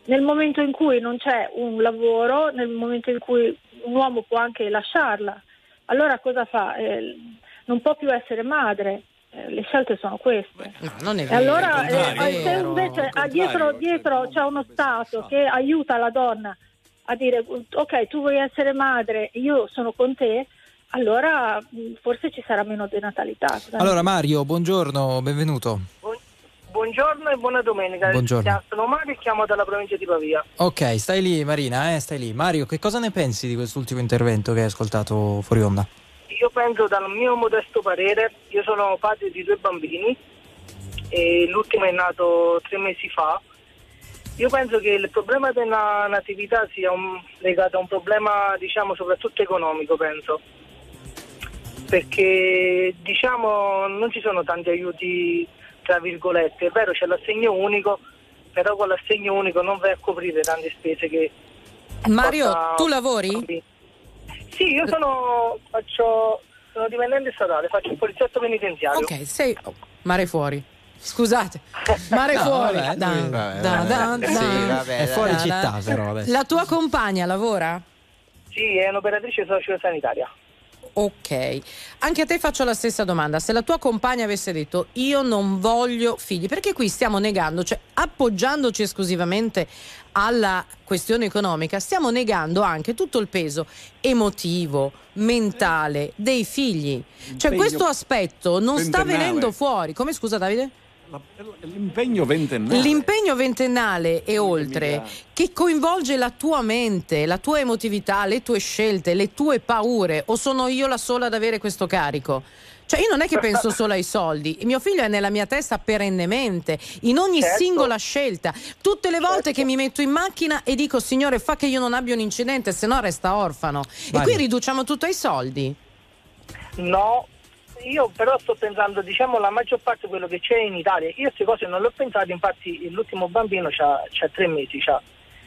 Nel momento in cui non c'è un lavoro, nel momento in cui un uomo può anche lasciarla, allora cosa fa? Eh, non può più essere madre. Eh, le scelte sono queste. No, non è E vero. allora, al contrario, eh, se invece dietro, dietro c'è uno Stato che aiuta la donna a dire ok, tu vuoi essere madre, io sono con te, allora mh, forse ci sarà meno denatalità. Allora Mario, buongiorno, benvenuto. Buongiorno e buona domenica. Buongiorno. Sono Mario e chiamo dalla provincia di Pavia. Ok, stai lì Marina, eh, stai lì. Mario, che cosa ne pensi di quest'ultimo intervento che hai ascoltato fuori onda? Io penso dal mio modesto parere, io sono padre di due bambini e l'ultimo è nato tre mesi fa. Io penso che il problema della natività sia un- legato a un problema, diciamo, soprattutto economico, penso. Perché, diciamo, non ci sono tanti aiuti, tra virgolette. È vero, c'è l'assegno unico, però con l'assegno unico non vai a coprire tante spese che... Mario, porta- tu lavori? Sì, io sono, faccio, sono dipendente statale, faccio il poliziotto penitenziario. Ok, sei oh, mare fuori. Scusate, mare No, fuori. vabbè, Da, lui- da, vabbè, da, vabbè. da. Sì, vabbè, È fuori città, però, adesso. La tua compagna lavora? Sì, è un'operatrice sociosanitaria. Ok, anche a te faccio la stessa domanda. Se la tua compagna avesse detto io non voglio figli, perché qui stiamo negando, cioè appoggiandoci esclusivamente alla questione economica, stiamo negando anche tutto il peso emotivo, mentale dei figli. Cioè questo aspetto non sta venendo fuori. Come scusa Davide? L'impegno ventennale. L'impegno ventennale e oltre, che coinvolge la tua mente, la tua emotività, le tue scelte, le tue paure, o sono io la sola ad avere questo carico? Cioè io non è che penso solo ai soldi, mio figlio è nella mia testa perennemente, in ogni Certo. singola scelta. Tutte le volte che mi metto in macchina e dico Signore fa che io non abbia un incidente, se no resta orfano. E Vai. qui riduciamo tutto ai soldi. No, io però sto pensando, diciamo, la maggior parte di quello che c'è in Italia. Io queste cose non le ho pensate, infatti l'ultimo bambino ha tre mesi.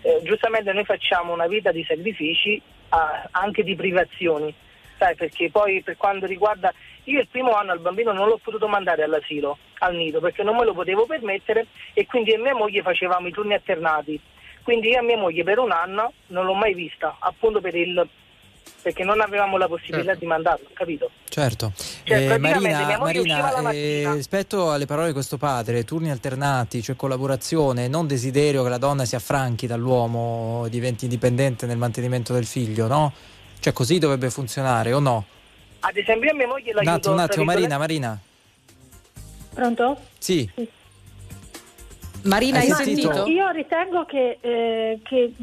Eh, giustamente noi facciamo una vita di sacrifici, ah, anche di privazioni, sai, perché poi per quanto riguarda... Io il primo anno al bambino non l'ho potuto mandare all'asilo, al nido, perché non me lo potevo permettere e quindi e mia moglie facevamo i turni alternati. Quindi io e mia moglie per un anno non l'ho mai vista, appunto per il perché non avevamo la possibilità di mandarlo, capito? Certo. Cioè, Eh, Marina, Marina eh, rispetto alle parole di questo padre, turni alternati, cioè collaborazione, non desiderio che la donna si affranchi dall'uomo, diventi indipendente nel mantenimento del figlio, no? Cioè così dovrebbe funzionare o no? Ad esempio io a mia moglie Un l'aiuto attimo, un attimo, Marina, Marina. Pronto? Sì. Marina, Hai Ma sentito? io, io ritengo che, eh, che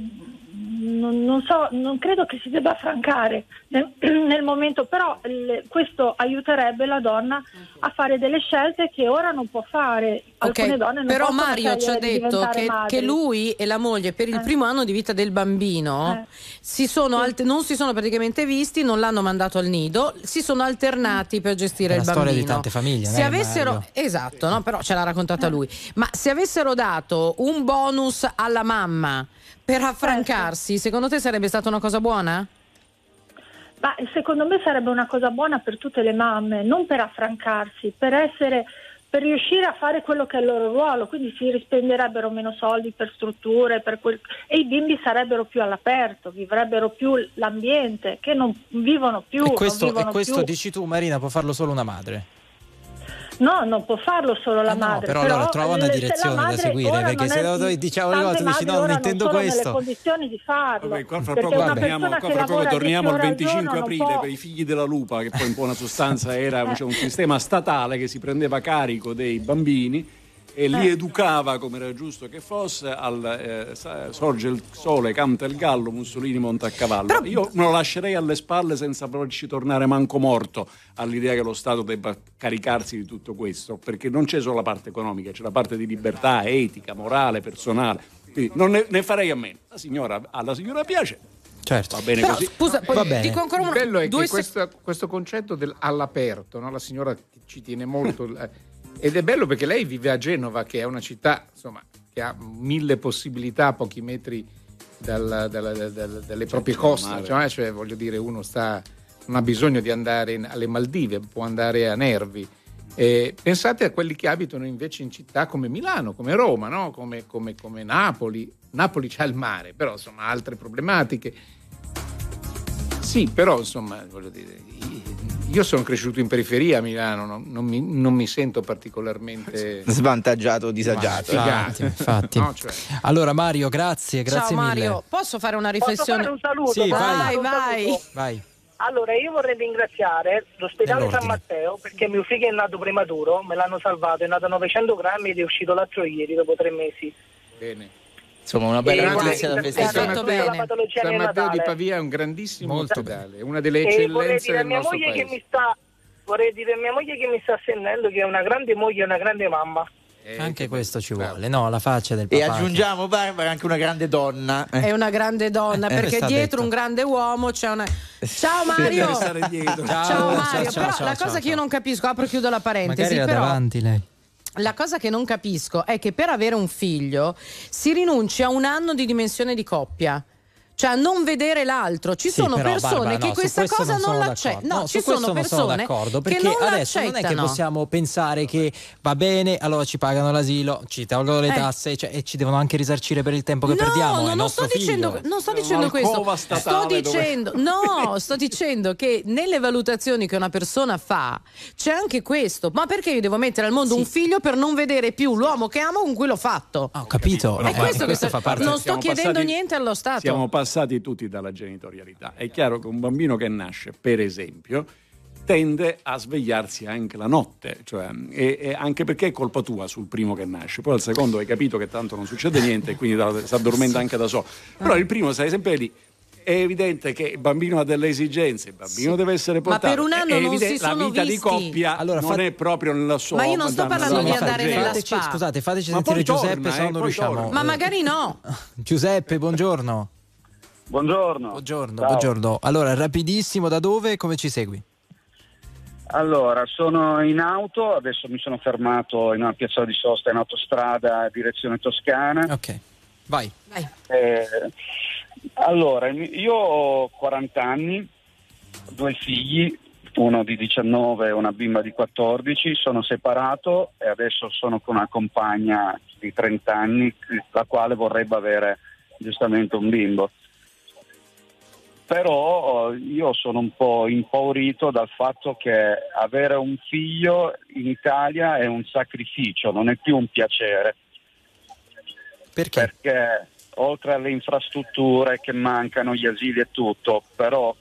non, non so, non credo che si debba affrancare nel, nel momento, però il- questo aiuterebbe la donna a fare delle scelte che ora non può fare. Alcune Ok, donne non però Mario ci ha detto che, che lui e la moglie per il Eh. primo anno di vita del bambino si sono alter- non si sono praticamente visti, non l'hanno mandato al nido, si sono alternati per gestire È il la bambino. storia di tante famiglie, Se è avessero, Mario. esatto, no? però ce l'ha raccontata lui. Ma se avessero dato un bonus alla mamma per affrancarsi, secondo te sarebbe stata una cosa buona? Ma secondo me sarebbe una cosa buona per tutte le mamme, non per affrancarsi, per essere per riuscire a fare quello che è il loro ruolo, quindi si rispenderebbero meno soldi per strutture per quel- e i bimbi sarebbero più all'aperto, vivrebbero più l'ambiente, che non vivono più. E questo, non e vivono questo più. dici tu, Marina, può farlo solo una madre. No, non può farlo solo la Eh no, madre. però allora trova una direzione da madre seguire, perché non se è- noi diciamo le cose, dici no, non intendo sono questo. nelle condizioni di farlo. Vabbè, qua fra poco torniamo, qua fra poco torniamo al 10 ore al 25 giorno non aprile per i figli della lupa, che poi in buona sostanza era diciamo, un sistema statale che si prendeva carico dei bambini e li Eh. educava come era giusto che fosse al eh, sorge il sole, canta il gallo, Mussolini monta a cavallo. Io me lo lascerei alle spalle senza volerci tornare manco morto all'idea che lo Stato debba caricarsi di tutto questo, perché non c'è solo la parte economica, c'è la parte di libertà, etica, morale, personale. Quindi non ne, ne farei a meno. La signora, alla signora piace, Certo. va bene Però, così. scusa, poi Va bene. dico ancora Il una bello è due che sec- questo, questo concetto del all'aperto, no? la signora ci tiene molto. ed è bello perché lei vive a Genova, che è una città insomma, che ha mille possibilità a pochi metri dal- dalla- dal- dalle proprie coste. Cioè, cioè, voglio dire, uno sta, non ha bisogno di andare in- alle Maldive, può andare a Nervi. Eh, pensate a quelli che abitano invece in città come Milano, come Roma, no? come, come- come Napoli. Napoli c'ha il mare, però insomma altre problematiche. Sì, però insomma, voglio dire, io sono cresciuto in periferia a Milano, non, non mi, non mi sento particolarmente Svantaggiato, disagiato. Infatti, infatti. No, cioè- Allora Mario, grazie, grazie Ciao mille. Mario, posso fare una Posso riflessione? fare un saluto? Sì, Posso vai. Vai, saluto? Vai. Allora, io vorrei ringraziare l'ospedale San. Matteo perché mio figlio è nato prematuro, me l'hanno salvato, è nato a 900 grammi ed è uscito l'altro ieri dopo tre mesi. bene. Insomma, una bella E notizia da festeggiare. Fatto bene. San Matteo di. Pavia è un grandissimo Molto ospedale, una delle E vorrei eccellenze dire a del mia nostro moglie che paese. mi sta vorrei dire a mia moglie che mi sta sentendo che è una grande moglie e una grande mamma. Eh, Anche che questo ci vuole, no? La faccia del E papà. aggiungiamo, Barbara, anche una grande donna. eh. È una grande donna Eh, perché dietro detto. un grande uomo c'è una. Ciao Mario! Ciao, Ciao Mario, ciao, ciao, però ciao, la ciao, cosa che ciao. io non capisco, apro e chiudo la parentesi, Magari era però davanti lei. La cosa che non capisco è che per avere un figlio si rinuncia a un anno di dimensione di coppia. Cioè a non vedere l'altro. Ci Sì, sono però, persone Barbara, che no, questa questo cosa non non, sono l'accettano. No, No, ci su questo sono non sono persone d'accordo che perché non adesso non è che possiamo pensare che va bene, allora ci pagano l'asilo, ci tolgono le Eh. tasse cioè, e ci devono anche risarcire per il tempo che No, perdiamo. no, non sto dicendo, non sto dicendo questo. Sto dicendo, no, sto dicendo che nelle valutazioni che una persona fa c'è anche questo. Ma perché io devo mettere al mondo un figlio per non vedere più l'uomo che amo con cui l'ho fatto? Ho capito. È questo che sto- fa parte- non sto chiedendo passati- niente allo Stato. Siamo passati tutti dalla genitorialità. È chiaro che un bambino che nasce, per esempio, tende a svegliarsi anche la notte, cioè, e, e anche perché è colpa tua sul primo che nasce, poi al secondo hai capito che tanto non succede niente e quindi si addormenta anche da solo. Però il primo stai sempre lì. È evidente che il bambino ha delle esigenze, il bambino deve essere Ma portato. per un anno È non evidente- si sono La vita di visti. coppia Allora, non è proprio nella sua Ma io non sto parlando di andare nella Fateci- spa. scusate, fateci Ma sentire Giuseppe, torna, se eh, riusciamo. torna. Ma magari no. Giuseppe, buongiorno. Buongiorno. Buongiorno, buongiorno. Allora, rapidissimo, da dove? Come ci segui? Allora, sono in auto, adesso mi sono fermato in una piazzola di sosta in autostrada direzione Toscana. Ok, vai. Eh, allora, io ho 40 anni, due figli, uno di 19 e una bimba di 14, sono separato e adesso sono con una compagna di 30 anni, la quale vorrebbe avere giustamente un bimbo. Però eh, io sono un po' impaurito dal fatto che avere un figlio in Italia è un sacrificio, non è più un piacere. Perché? Perché oltre alle infrastrutture che mancano, gli asili e tutto, però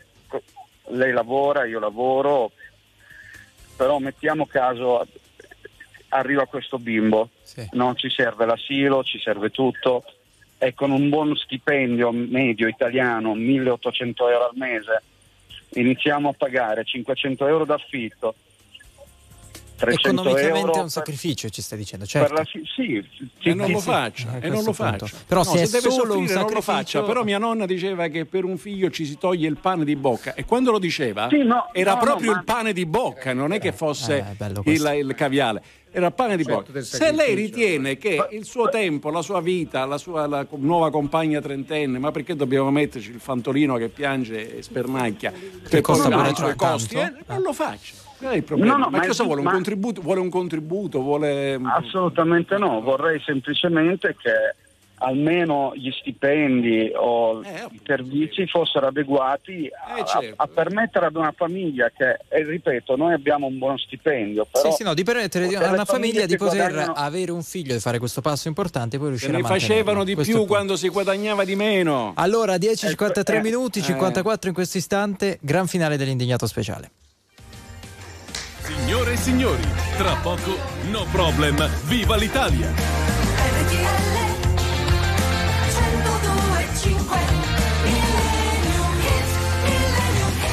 lei lavora, io lavoro, però mettiamo caso arriva questo bimbo, non ci serve l'asilo, ci serve tutto e con un buon stipendio medio italiano, 1800 euro al mese, iniziamo a pagare 500 euro d'affitto, 300 Economicamente euro è un per- sacrificio, ci stai dicendo, per certo. la- sì, sì, E non sì, lo sì. faccia, e non lo punto. faccia. Però No, se è deve solo un soffrire, non lo sacrificio- faccia. Però mia nonna diceva che per un figlio ci si toglie il pane di bocca e quando lo diceva Sì, no, era no, no, proprio ma- il pane di bocca, non è che fosse Eh, il, il caviale. Era pane di Certo, bocca. del Se lei ritiene che il suo tempo, la sua vita, la sua la nuova compagna trentenne, ma perché dobbiamo metterci il fantolino che piange e spernacchia per costa i costi? eh, non lo faccia. Qual è il problema? No, no, ma, ma cosa vuole? Un ma- contributo? Vuole un contributo? Vuole... Assolutamente no, vorrei semplicemente che almeno gli stipendi o i servizi fossero adeguati a, certo. a permettere ad una famiglia che, e ripeto, noi abbiamo un buono stipendio, però Sì, sì, no, di permettere per a una famiglia di poter guadagnano- avere un figlio e fare questo passo importante e poi riuscire ne a mantenerlo. facevano di Questo più punto. quando si guadagnava di meno. Allora, 10-53 Eh, minuti, eh. 54 in questo istante, gran finale dell'indignato speciale. Signore e signori, tra poco No Problem, viva l'Italia!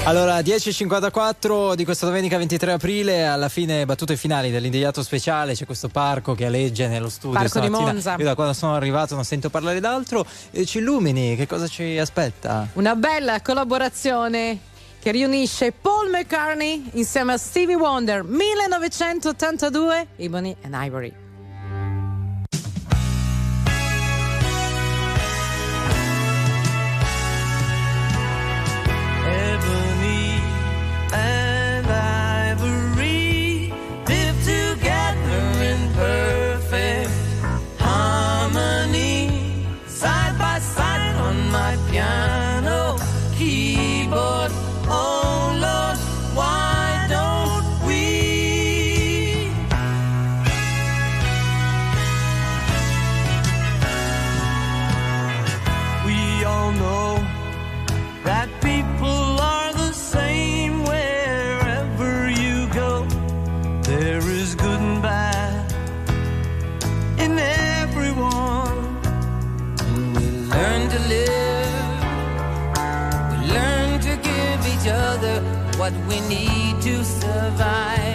Allora, 10.54 di questa domenica 23 aprile, alla fine battute finali dell'indignato speciale, c'è questo parco che aleggia nello studio Parco di. Monza. Io da quando sono arrivato non sento parlare d'altro. E ci illumini, che cosa ci aspetta? Una bella collaborazione che riunisce Paul McCartney insieme a Stevie Wonder 1982 Ebony and Ivory. people what we need to survive.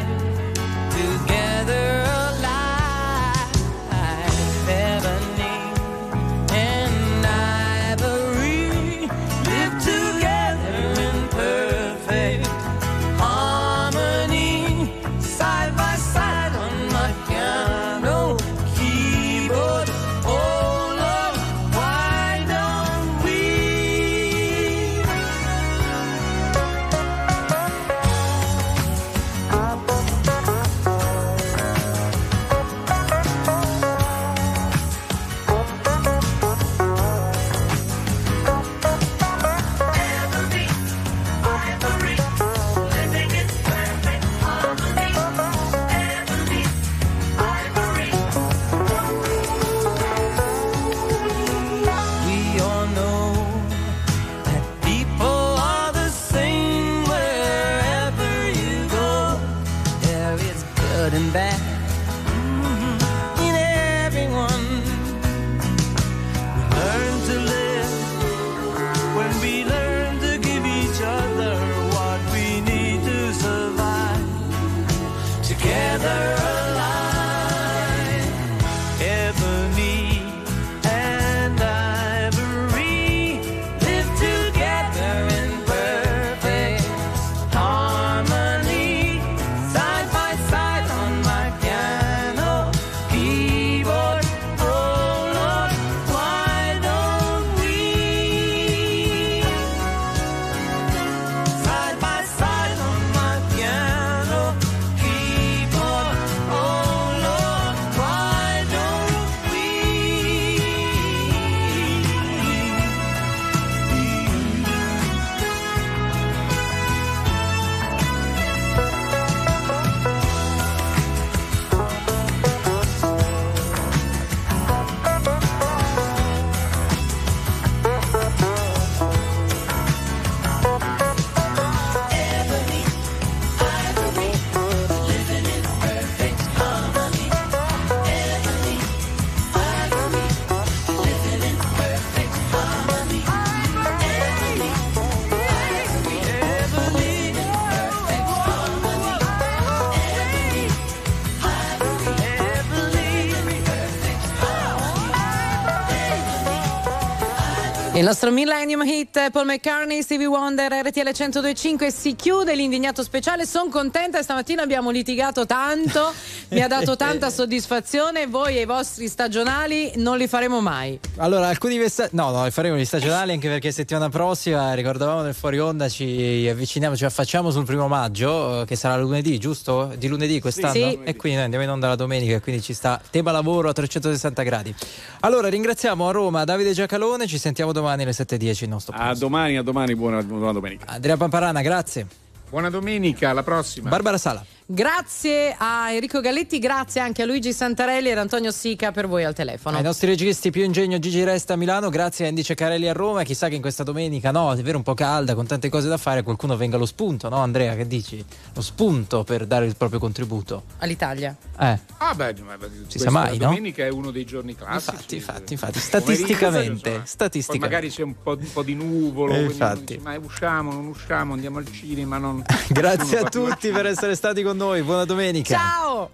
Nostro Millennium Hit, Paul McCartney, Stevie Wonder, RTL 102.5 si chiude l'indignato speciale. Sono contenta stamattina abbiamo litigato tanto, mi ha dato tanta soddisfazione. Voi e i vostri stagionali non li faremo mai. Allora, alcuni messaggi. No, no, li faremo gli stagionali anche perché settimana prossima, ricordavamo nel fuori onda, ci avviciniamo, ci affacciamo sul primo maggio, eh, che sarà lunedì, giusto? Di lunedì quest'anno? Sì. E quindi noi andiamo in onda la domenica, e quindi ci sta tema lavoro a 360 gradi. Allora, ringraziamo a Roma Davide Giacalone, ci sentiamo domani alle 7.10 il nostro A domani, a domani, buona, buona domenica. Andrea Pamparana, grazie. Buona domenica, alla prossima. Barbara Sala. Grazie a Enrico Galletti, grazie anche a Luigi Santarelli ed Antonio Sica per voi al telefono. Ai nostri registi più ingegno Gigi Resta a Milano, grazie a Andy Ceccarelli a Roma. Chissà che in questa domenica, no, è vero un po' calda, con tante cose da fare, qualcuno venga allo spunto, no Andrea? Che dici? Lo spunto per dare il proprio contributo. All'Italia. Eh. Ah, beh, ma Si sa mai, no? domenica è uno dei giorni classici. Infatti, infatti, infatti, statisticamente, statisticamente. Poi magari c'è un po', un po' di nuvolo, Eh, infatti. dice, ma usciamo, non usciamo, andiamo al cinema. Non... Grazie a tutti per essere stati con noi. Buona domenica. Ciao!